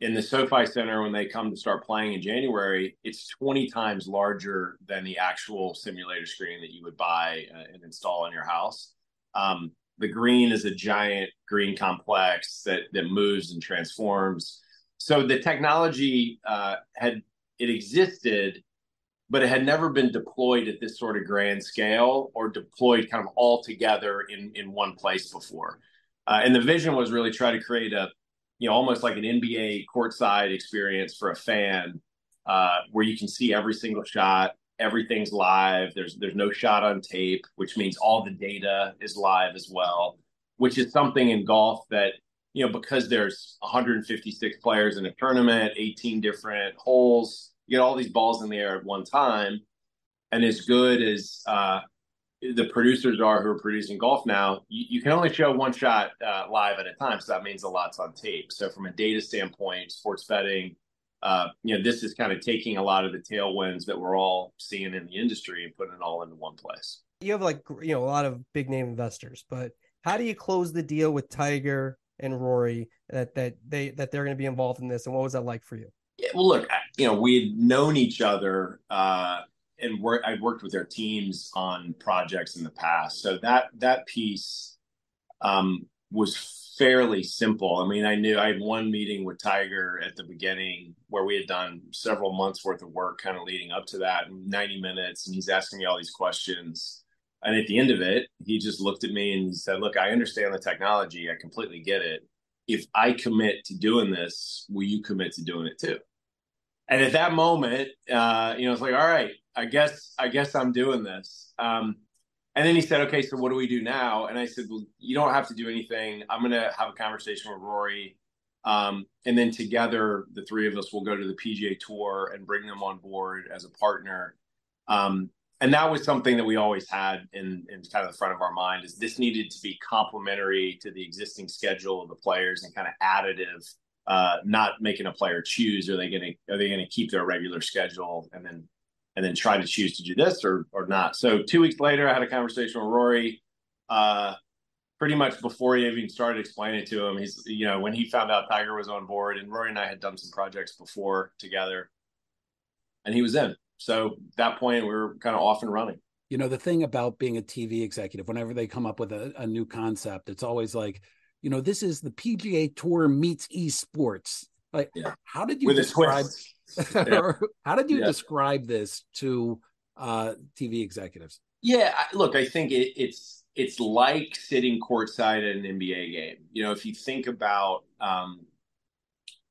[SPEAKER 5] in the SoFi Center when they come to start playing in January, it's 20 times larger than the actual simulator screen that you would buy uh, and install in your house. Um, the green is a giant green complex that that moves and transforms. So the technology uh, had it existed, but it had never been deployed at this sort of grand scale or deployed kind of all together in in one place before. Uh, and the vision was really try to create a you know almost like an NBA courtside experience for a fan, uh, where you can see every single shot, everything's live. There's there's no shot on tape, which means all the data is live as well, which is something in golf that you know because there's 156 players in a tournament, 18 different holes, you get all these balls in the air at one time, and as good as uh, the producers are who are producing golf now, you, you can only show one shot uh, live at a time. So that means a lot's on tape. So from a data standpoint, sports betting, uh, you know, this is kind of taking a lot of the tailwinds that we're all seeing in the industry and putting it all into one place.
[SPEAKER 1] You have like you know a lot of big name investors, but how do you close the deal with Tiger and Rory that that they that they're going to be involved in this, and what was that like for you?
[SPEAKER 5] Yeah, well, look, you know, we'd known each other uh, and work I've worked with their teams on projects in the past. So that that piece um, was fairly simple. I mean, I knew I had one meeting with Tiger at the beginning where we had done several months worth of work kind of leading up to that, 90 minutes, and he's asking me all these questions. And at the end of it, he just looked at me and he said, Look, I understand the technology. I completely get it. If I commit to doing this, will you commit to doing it too? And at that moment, uh, you know, it's like, all right, I guess I guess I'm doing this. Um, and then he said, okay, so what do we do now? And I said, well, you don't have to do anything. I'm going to have a conversation with Rory. Um, and then together, the three of us will go to the PGA Tour and bring them on board as a partner. Um, and that was something that we always had in, in kind of the front of our mind is this needed to be complementary to the existing schedule of the players and kind of additive, uh, not making a player choose. Are they going to are they going to keep their regular schedule and then and then try to choose to do this or or not. So two weeks later, I had a conversation with Rory. Uh, pretty much before he even started explaining it to him, he's you know when he found out Tiger was on board, and Rory and I had done some projects before together, and he was in. So that point, we were kind of off and running.
[SPEAKER 2] You know, the thing about being a TV executive, whenever they come up with a, a new concept, it's always like, you know, this is the PGA Tour meets esports. Like, yeah. how did you
[SPEAKER 5] with
[SPEAKER 2] describe?
[SPEAKER 5] yeah.
[SPEAKER 2] How did you yeah. describe this to uh, TV executives?
[SPEAKER 5] Yeah, look, I think it, it's it's like sitting courtside at an NBA game. You know, if you think about um,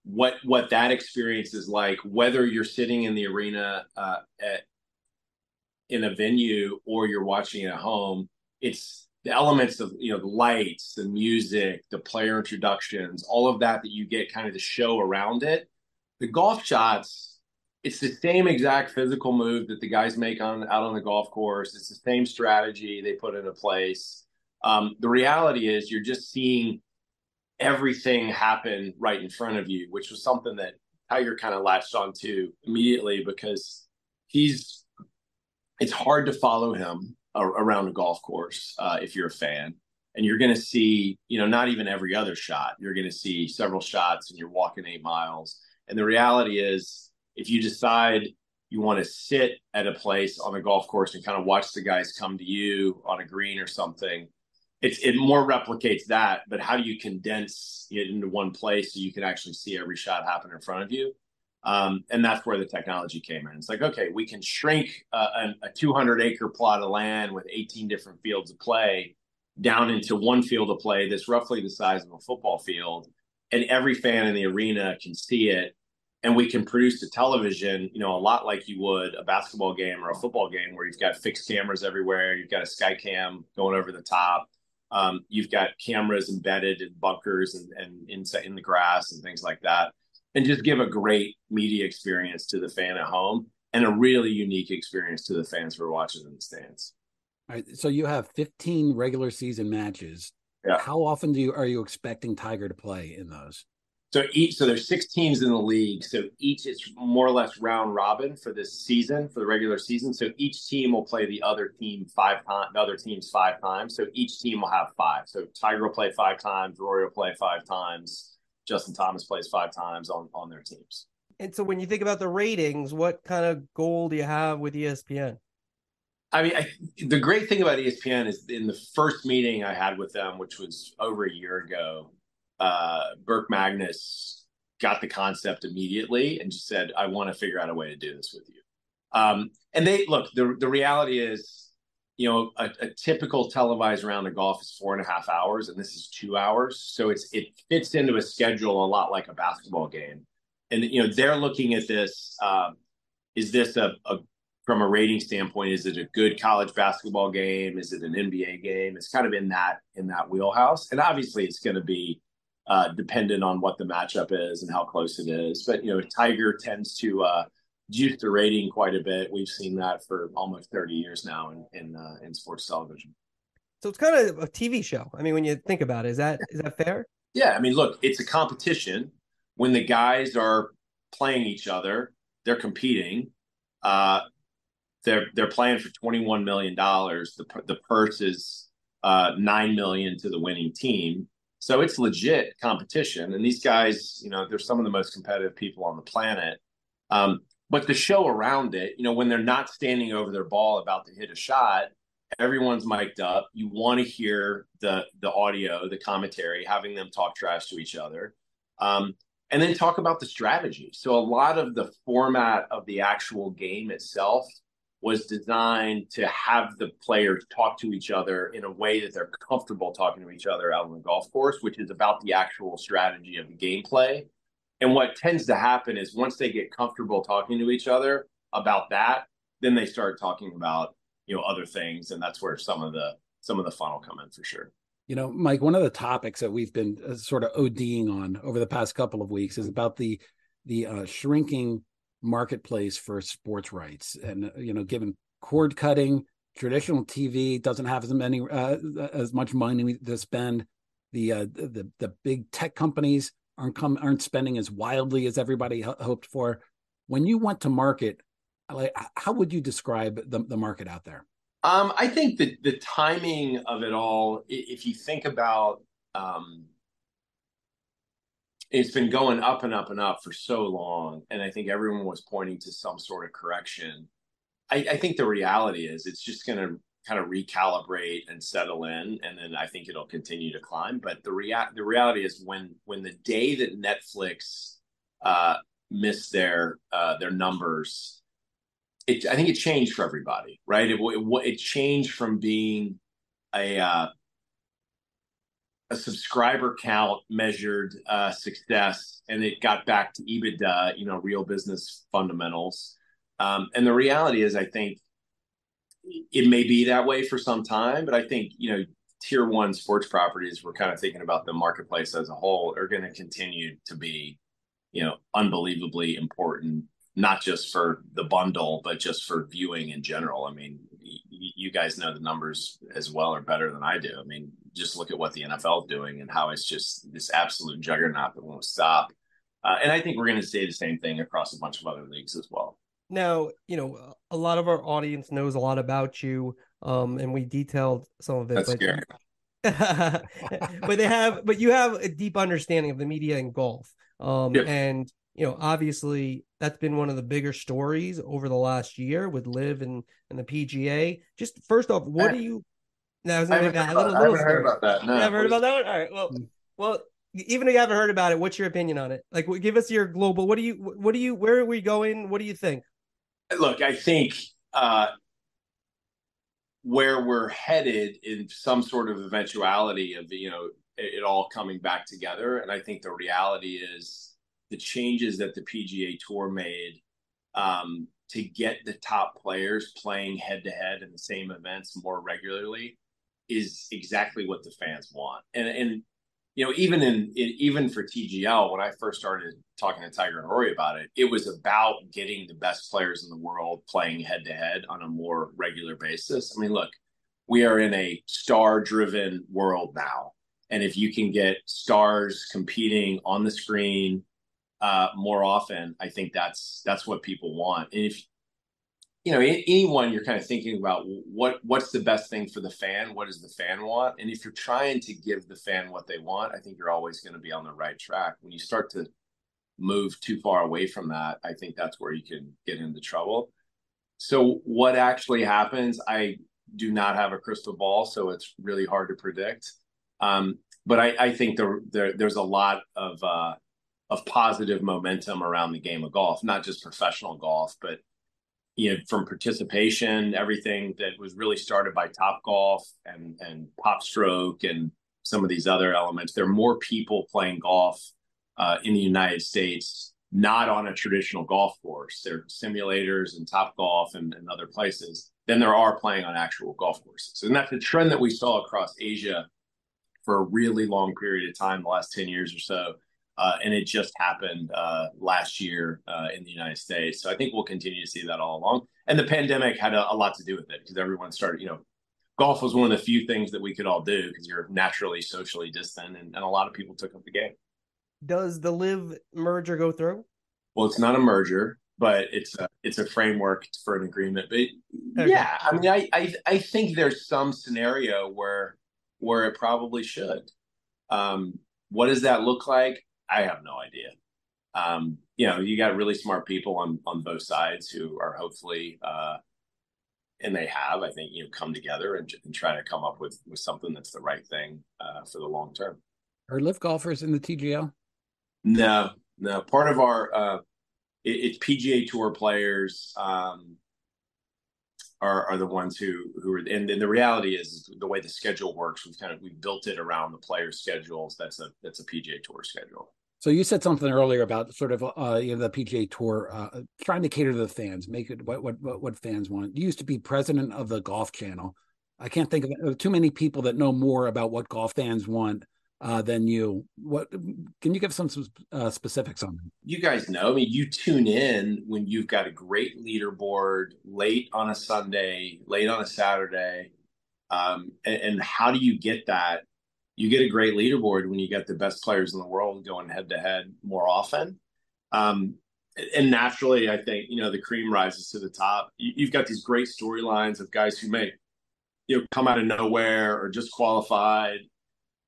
[SPEAKER 5] what what that experience is like, whether you're sitting in the arena uh, at in a venue or you're watching at home, it's the elements of you know the lights, the music, the player introductions, all of that that you get kind of the show around it the golf shots, it's the same exact physical move that the guys make on out on the golf course. It's the same strategy they put into place. Um, the reality is, you're just seeing everything happen right in front of you, which was something that Tiger kind of latched onto immediately because he's. It's hard to follow him around a golf course uh, if you're a fan. And you're going to see you know not even every other shot. You're going to see several shots and you're walking eight miles. And the reality is if you decide you want to sit at a place on a golf course and kind of watch the guys come to you on a green or something it's it more replicates that. But how do you condense it into one place so you can actually see every shot happen in front of you um, and that's where the technology came in. It's like, okay, we can shrink a, a 200 acre plot of land with 18 different fields of play down into one field of play that's roughly the size of a football field and every fan in the arena can see it and we can produce a television you know a lot like you would a basketball game or a football game where you've got fixed cameras everywhere you've got a sky cam going over the top um, you've got cameras embedded in bunkers and, and inside in the grass and things like that and just give a great media experience to the fan at home and a really unique experience to the fans who are watching in the stands
[SPEAKER 2] all right, so you have 15 regular season matches.
[SPEAKER 5] Yeah.
[SPEAKER 2] How often do you are you expecting Tiger to play in those?
[SPEAKER 5] So each so there's six teams in the league. So each is more or less round robin for this season for the regular season. So each team will play the other team five times, the other teams five times. So each team will have five. So Tiger will play five times, Rory will play five times, Justin Thomas plays five times on on their teams.
[SPEAKER 1] And so when you think about the ratings, what kind of goal do you have with ESPN?
[SPEAKER 5] I mean, I, the great thing about ESPN is in the first meeting I had with them, which was over a year ago, uh, Burke Magnus got the concept immediately and just said, "I want to figure out a way to do this with you." Um, and they look. the The reality is, you know, a, a, typical televised round of golf is four and a half hours, and this is two hours. So it's it fits into a schedule a lot like a basketball game. And you know, they're looking at this. Uh, is this a, a from a rating standpoint, is it a good college basketball game? Is it an NBA game? It's kind of in that in that wheelhouse, and obviously it's going to be uh, dependent on what the matchup is and how close it is. But you know, Tiger tends to uh, juice the rating quite a bit. We've seen that for almost thirty years now in in, uh, in sports television.
[SPEAKER 1] So it's kind of a TV show. I mean, when you think about it, is that is that fair?
[SPEAKER 5] Yeah, I mean, look, it's a competition. When the guys are playing each other, they're competing. Uh, they're they're playing for twenty one million dollars. The the purse is uh, nine million to the winning team. So it's legit competition, and these guys, you know, they're some of the most competitive people on the planet. Um, but the show around it, you know, when they're not standing over their ball about to hit a shot, everyone's mic'd up. You want to hear the the audio, the commentary, having them talk trash to each other, um, and then talk about the strategy. So a lot of the format of the actual game itself was designed to have the players talk to each other in a way that they're comfortable talking to each other out on the golf course, which is about the actual strategy of the gameplay. And what tends to happen is once they get comfortable talking to each other about that, then they start talking about you know other things, and that's where some of the some of the fun will come in for sure.
[SPEAKER 2] You know, Mike, one of the topics that we've been uh, sort of ODing on over the past couple of weeks is about the the uh, shrinking marketplace for sports rights and you know given cord cutting traditional tv doesn't have as many uh, as much money to spend the uh, the the big tech companies aren't come aren't spending as wildly as everybody hoped for. When you went to market like how would you describe the, the market out there?
[SPEAKER 5] Um, i think that the timing of it all if you think about um, it's been going up and up and up for so long and i think everyone was pointing to some sort of correction. I, I think the reality is it's just going to kind of recalibrate and settle in and then i think it'll continue to climb but the rea- the reality is when when the day that netflix uh missed their uh their numbers it i think it changed for everybody right it, it, it changed from being a uh a subscriber count measured uh, success, and it got back to EBITDA, you know, real business fundamentals. Um, and the reality is, I think it may be that way for some time, but I think you know, tier one sports properties, we're kind of thinking about the marketplace as a whole, are going to continue to be you know, unbelievably important, not just for the bundle, but just for viewing in general. I mean, y- you guys know the numbers as well or better than I do. I mean, just look at what the NFL is doing and how it's just this absolute juggernaut that won't stop. Uh, and I think we're going to say the same thing across a bunch of other leagues as well.
[SPEAKER 1] Now, you know, a lot of our audience knows a lot about you, um, and we detailed some of it.
[SPEAKER 5] That's
[SPEAKER 1] but,
[SPEAKER 5] scary.
[SPEAKER 1] but they have, but you have a deep understanding of the media and golf, um,
[SPEAKER 5] Yep.
[SPEAKER 1] and you know, obviously, that's been one of the bigger stories over the last year with LIV and and the PGA. Just first off, what
[SPEAKER 5] Yeah.
[SPEAKER 1] do you? Now, I was
[SPEAKER 5] I
[SPEAKER 1] make that
[SPEAKER 5] heard
[SPEAKER 1] a little,
[SPEAKER 5] about, I haven't heard about that. No.
[SPEAKER 1] You haven't heard about that one? All right. Well,
[SPEAKER 2] Mm.
[SPEAKER 1] well, even if you haven't heard about it, what's your opinion on it? Like, give us your global. What do you? What do you? Where are we going? What do you think?
[SPEAKER 5] Look, I think uh, where we're headed in some sort of eventuality of you know it, all coming back together, and I think the reality is the changes that the PGA Tour made um, to get the top players playing head to head in the same events more regularly is exactly what the fans want. And you know even in, in even for TGL when I first started talking to Tiger and Rory about it, it was about getting the best players in the world playing head to head on a more regular basis. I mean, look, we are in a star driven world now. And if you can get stars competing on the screen uh, more often, I think that's that's what people want. And if you know anyone, you're kind of thinking about what what's the best thing for the fan. What does the fan want? And if you're trying to give the fan what they want, I think you're always going to be on the right track. When you start to move too far away from that, I think that's where you can get into trouble. So what actually happens? I do not have a crystal ball, so it's really hard to predict. Um, but I, I think there, there there's a lot of uh, of positive momentum around the game of golf, not just professional golf, but you know, from participation, everything that was really started by Top Golf and and Pop Stroke and some of these other elements. There are more people playing golf uh, in the United States, not on a traditional golf course. There are simulators and Top Golf and, and other places than there are playing on actual golf courses. And that's a trend that we saw across Asia for a really long period of time, the last 10 years or so. Uh, and it just happened uh, last year uh, in the United States. So I think we'll continue to see that all along. And the pandemic had a, a lot to do with it because everyone started, you know, golf was one of the few things that we could all do because you're naturally socially distant, and, and a lot of people took up the game.
[SPEAKER 1] Does the LIV merger go through?
[SPEAKER 5] Well, it's not a merger, but it's a it's a framework for an agreement. But
[SPEAKER 1] Okay.
[SPEAKER 5] yeah, I mean, I, I I think there's some scenario where where it probably should. Um, what does that look like? I have no idea. Um, you know, you got really smart people on on both sides who are hopefully, uh, and they have, I think, you know, come together and, and try to come up with with something that's the right thing uh, for the long term.
[SPEAKER 2] Are LIV golfers in the TGL?
[SPEAKER 5] No, no. Part of our uh, it, it's PGA Tour players um, are are the ones who who are, and, and the reality is the way the schedule works. We've kind of we've built it around the players' schedules. That's a that's a PGA Tour schedule.
[SPEAKER 2] So you said something earlier about sort of uh, you know the PGA Tour uh, trying to cater to the fans, make it what what what, fans want. You used to be president of the Golf Channel. I can't think of of too many people that know more about what golf fans want uh, than you. What can you give some uh, specifics on? that?
[SPEAKER 5] You guys know. I mean, you tune in when you've got a great leaderboard late on a Sunday, late on a Saturday, um, and, and how do you get that? You get a great leaderboard when you get the best players in the world going head to head more often. Um, and naturally, I think you know the cream rises to the top. You, have got these great storylines of guys who may you know come out of nowhere or just qualified.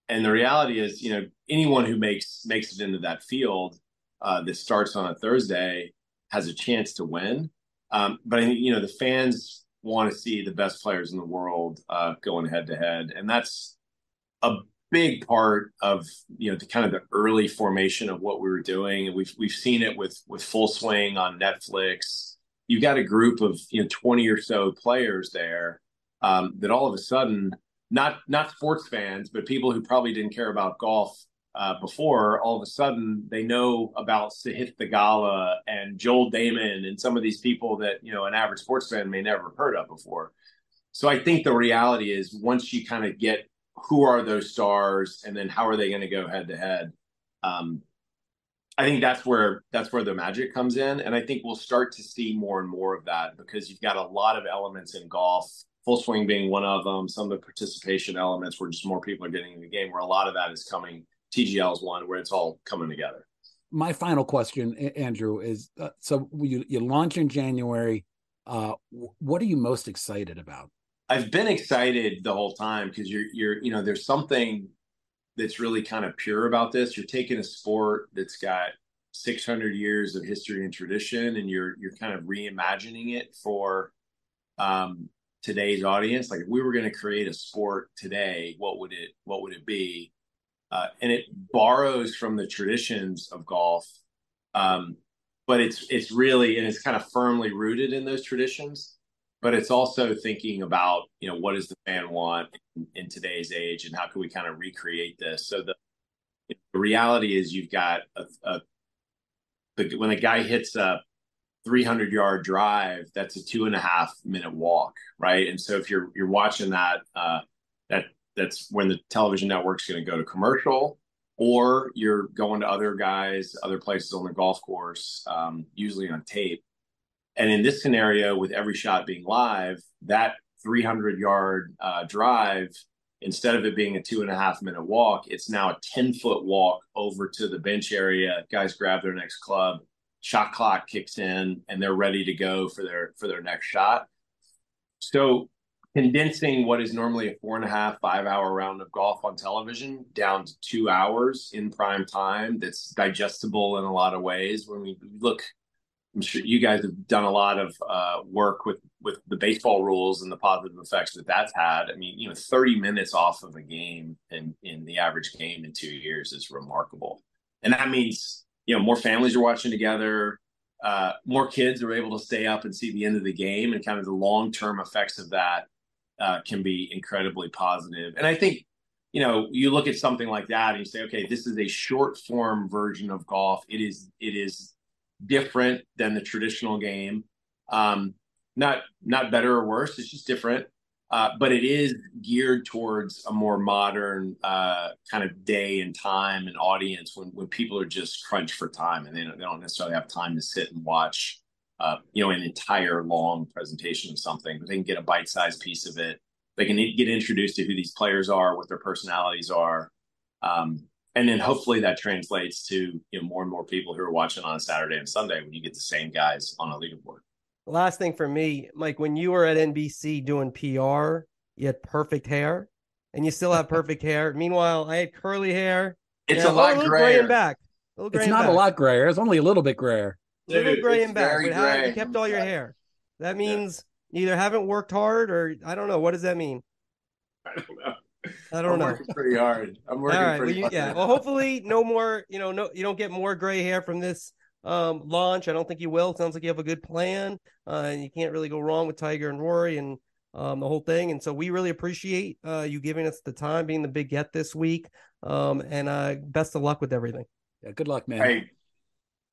[SPEAKER 5] And the reality is, you know, anyone who makes makes it into that field uh, that starts on a Thursday has a chance to win. Um, but I think you know the fans want to see the best players in the world uh, going head to head, and that's a big part of you know the kind of the early formation of what we were doing. We've we've seen it with with full swing on netflix. You've got a group of you know 20 or so players there um, that all of a sudden not not sports fans but people who probably didn't care about golf uh, before all of a sudden they know about Sahith Theegala and Joel Dahmen and some of these people that you know an average sports fan may never have heard of before. So I think the reality is once you kind of get who are those stars and then how are they going to go head to head um, I think that's where that's where the magic comes in, and I think we'll start to see more and more of that because you've got a lot of elements in golf, full swing being one of them. Some of the participation elements where just more people are getting in the game, where a lot of that is coming. TGL is one where it's all coming together.
[SPEAKER 2] My final question, Andrew, is uh, so you you launch in January. Uh, what are you most excited about?
[SPEAKER 5] I've been excited the whole time because you're you're you know there's something that's really kind of pure about this. You're taking a sport that's got 600 years of history and tradition, and you're you're kind of reimagining it for um, today's audience. Like if we were going to create a sport today, what would it what would it be? Uh, and it borrows from the traditions of golf, um, but it's it's really and it's kind of firmly rooted in those traditions but it's also thinking about you know what does the fan want in, in today's age and how can we kind of recreate this? So the, the reality is you've got a, a the, when a guy hits a 300 yard drive that's a two and a half minute walk right? And so if you're you're watching that uh that that's when the television network's going to go to commercial or you're going to other guys other places on the golf course um, usually on tape and in this scenario, with every shot being live, that 300 yard uh, drive, instead of it being a two and a half minute walk, it's now a 10 foot walk over to the bench area. Guys grab their next club, shot clock kicks in, and they're ready to go for their for their next shot. So condensing what is normally a four and a half, five hour round of golf on television down to two hours in prime time that's digestible in a lot of ways. When we look I'm sure you guys have done a lot of uh, work with with the baseball rules and the positive effects that that's had. I mean, you know, 30 minutes off of a game in in the average game in two years is remarkable, and that means you know more families are watching together. Uh, more kids are able to stay up and see the end of the game, and kind of the long term effects of that uh, can be incredibly positive. And I think you know you look at something like that and you say, okay, this is a short form version of golf. It is it is different than the traditional game. Um, not not better or worse. It's just different. Uh, but it is geared towards a more modern uh, kind of day and time and audience when, when people are just crunched for time and they don't, they don't necessarily have time to sit and watch uh, you know an entire long presentation of something but they can get a bite-sized piece of it they can get introduced to who these players are what their personalities are um, and then hopefully that translates to you know more and more people who are watching on a Saturday and Sunday when you get the same guys on a leaderboard.
[SPEAKER 1] Last thing for me, Mike, when you were at NBC doing PR, you had perfect hair, and you still have perfect hair. Meanwhile, I had curly hair.
[SPEAKER 5] It's a lot
[SPEAKER 1] little
[SPEAKER 5] gray
[SPEAKER 1] and back. A
[SPEAKER 2] it's not
[SPEAKER 1] back.
[SPEAKER 2] a lot grayer. It's only a little bit grayer.
[SPEAKER 1] A little gray and back.
[SPEAKER 5] But
[SPEAKER 1] how, you kept all your hair. That means yeah. either haven't worked hard or I don't know. What does that mean?
[SPEAKER 5] I don't know.
[SPEAKER 1] I don't
[SPEAKER 5] I'm
[SPEAKER 1] know.
[SPEAKER 5] Working pretty hard. I'm working
[SPEAKER 1] All right,
[SPEAKER 5] pretty
[SPEAKER 1] well, you,
[SPEAKER 5] hard.
[SPEAKER 1] Yeah. Well, hopefully, no more. You know, no, you don't get more gray hair from this um, launch. I don't think you will. It sounds like you have a good plan, uh, and you can't really go wrong with Tiger and Rory and um, the whole thing. And so we really appreciate uh, you giving us the time, being the big get this week, um, and uh, best of luck with everything.
[SPEAKER 2] Yeah, good luck, man.
[SPEAKER 5] Hey,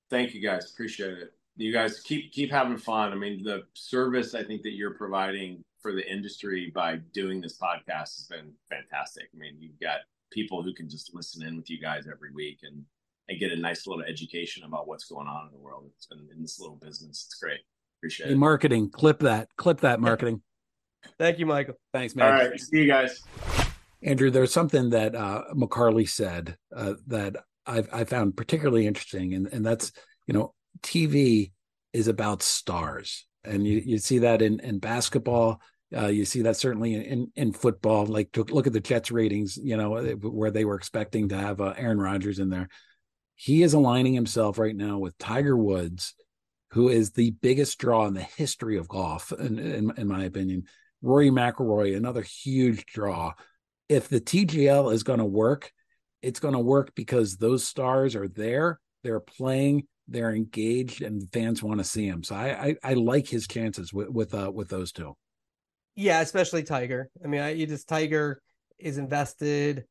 [SPEAKER 5] thank you guys. Appreciate it. You guys keep keep having fun. I mean, the service I think that you're providing for the industry by doing this podcast has been fantastic. I mean, you've got people who can just listen in with you guys every week and and get a nice little education about what's going on in the world. It's been in this little business. It's great. Appreciate
[SPEAKER 2] hey,
[SPEAKER 5] it.
[SPEAKER 2] Marketing, clip that, clip that marketing.
[SPEAKER 1] Thank you, Michael.
[SPEAKER 2] Thanks, man.
[SPEAKER 5] All right, see you guys.
[SPEAKER 2] Andrew, there's something that uh, McCarley said uh, that I've I found particularly interesting, and and that's you know TV is about stars, and you you see that in in basketball. Uh, you see that certainly in, in football. Like look at the Jets ratings, you know, uh, where they were expecting to have uh, Aaron Rodgers in there. He is aligning himself right now with Tiger Woods, who is the biggest draw in the history of golf, in, in, in my opinion. Rory McIlroy, another huge draw. If the TGL is going to work, it's going to work because those stars are there, they're playing, they're engaged, and fans want to see him. So I I, I like his chances with with uh, with those two.
[SPEAKER 1] Yeah, especially Tiger. I mean, I, you just Tiger is invested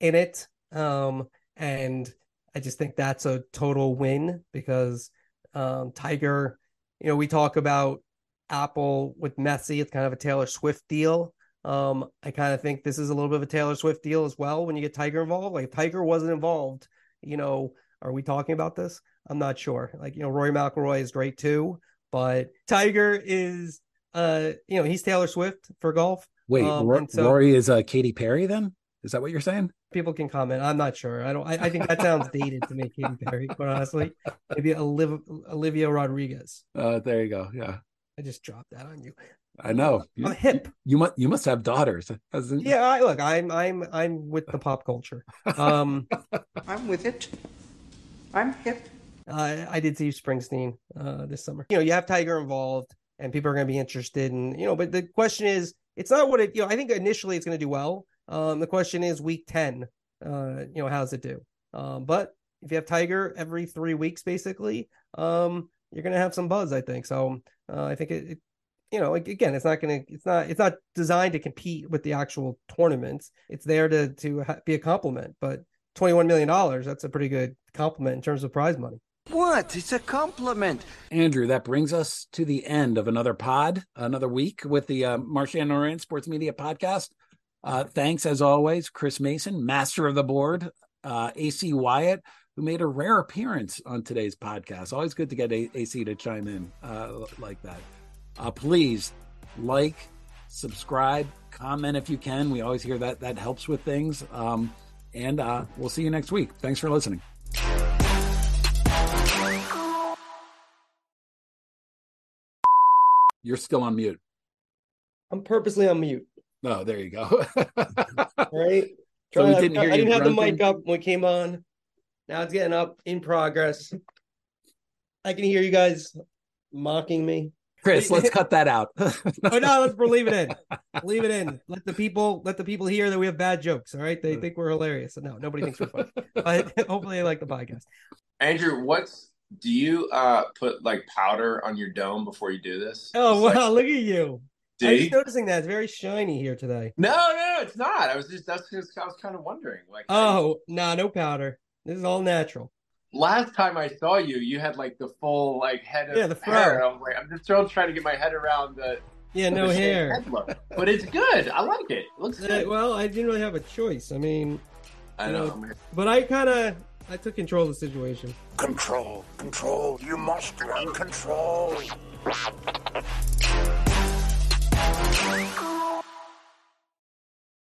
[SPEAKER 1] in it, um, and I just think that's a total win because um, Tiger. You know, we talk about Apple with Messi. It's kind of a Taylor Swift deal. Um, I kind of think this is a little bit of a Taylor Swift deal as well when you get Tiger involved. Like Tiger wasn't involved, you know, are we talking about this? I'm not sure. Like, you know, Rory McIlroy is great too, but Tiger is, uh, you know, he's Taylor Swift for golf.
[SPEAKER 2] Wait,
[SPEAKER 1] Um,
[SPEAKER 2] Ro-
[SPEAKER 1] so-
[SPEAKER 2] Rory is uh, Katy Perry then? Is that what you're saying?
[SPEAKER 1] People can comment. I'm not sure. I don't. I, I think that sounds dated to me, Katy Perry. But honestly, maybe Olivia, Olivia Rodriguez.
[SPEAKER 2] Uh, there you go. Yeah,
[SPEAKER 1] I just dropped that on you.
[SPEAKER 2] I know.
[SPEAKER 1] I'm hip.
[SPEAKER 2] you must you must have daughters. Hasn't-
[SPEAKER 1] Yeah, I, look, I'm I'm I'm with the pop culture. Um,
[SPEAKER 6] I'm with it. I'm hip.
[SPEAKER 1] I I did see Springsteen uh this summer. You know, you have Tiger involved, and people are going to be interested, and you know, but the question is, it's not what it. You know, I think initially it's going to do well. Um, the question is week ten. Uh, you know, how's it do? Um, but if you have Tiger every three weeks, basically, um, you're going to have some buzz. I think so. Uh, I think it, it you know, again, it's not going to, it's not, it's not designed to compete with the actual tournaments. It's there to to be a compliment. But twenty one million dollars, that's a pretty good compliment in terms of prize money.
[SPEAKER 6] What? It's a compliment.
[SPEAKER 2] Andrew, that brings us to the end of another pod, another week with the uh, Marchand Ourand Sports Media Podcast. Uh, thanks as always, Chris Mason, master of the board, uh, AC Wyatt, who made a rare appearance on today's podcast. Always good to get a- AC to chime in uh, like that. Uh, please like, subscribe, comment if you can. We always hear that that helps with things. Um, and uh, we'll see you next week. Thanks for listening. You're still on mute.
[SPEAKER 1] I'm purposely on mute.
[SPEAKER 2] Oh, there you go.
[SPEAKER 1] All right.
[SPEAKER 2] So we didn't hear
[SPEAKER 1] I didn't have the mic up when it came on. Now it's getting up in progress. I can hear you guys mocking me.
[SPEAKER 2] Chris, let's cut that out.
[SPEAKER 1] Oh no, let's leave it in. Leave it in. Let the people let the people hear that we have bad jokes. All right. They mm. think we're hilarious. No, nobody thinks we're funny. But hopefully they like the podcast.
[SPEAKER 5] Andrew, what's do you uh put like powder on your dome before you do this?
[SPEAKER 1] Oh
[SPEAKER 5] It's like-
[SPEAKER 1] wow, look at you.
[SPEAKER 5] do
[SPEAKER 1] I'm
[SPEAKER 5] you?
[SPEAKER 1] noticing that it's very shiny here today.
[SPEAKER 5] No, no, no, it's not. I was just that's just I was kind of wondering. Like,
[SPEAKER 1] Oh, nah, no powder. This is all natural.
[SPEAKER 5] last time I saw you, you had like the full like head of
[SPEAKER 1] Yeah, the
[SPEAKER 5] hair. I was like, I'm just still trying to get my head around the
[SPEAKER 1] Yeah, no
[SPEAKER 5] the
[SPEAKER 1] hair.
[SPEAKER 5] look. But it's good. I like it. It looks
[SPEAKER 1] Uh,
[SPEAKER 5] good.
[SPEAKER 1] well, I didn't really have a choice. I mean,
[SPEAKER 5] I know.
[SPEAKER 1] but I kind of I took control of the situation.
[SPEAKER 7] Control, control. You must learn control.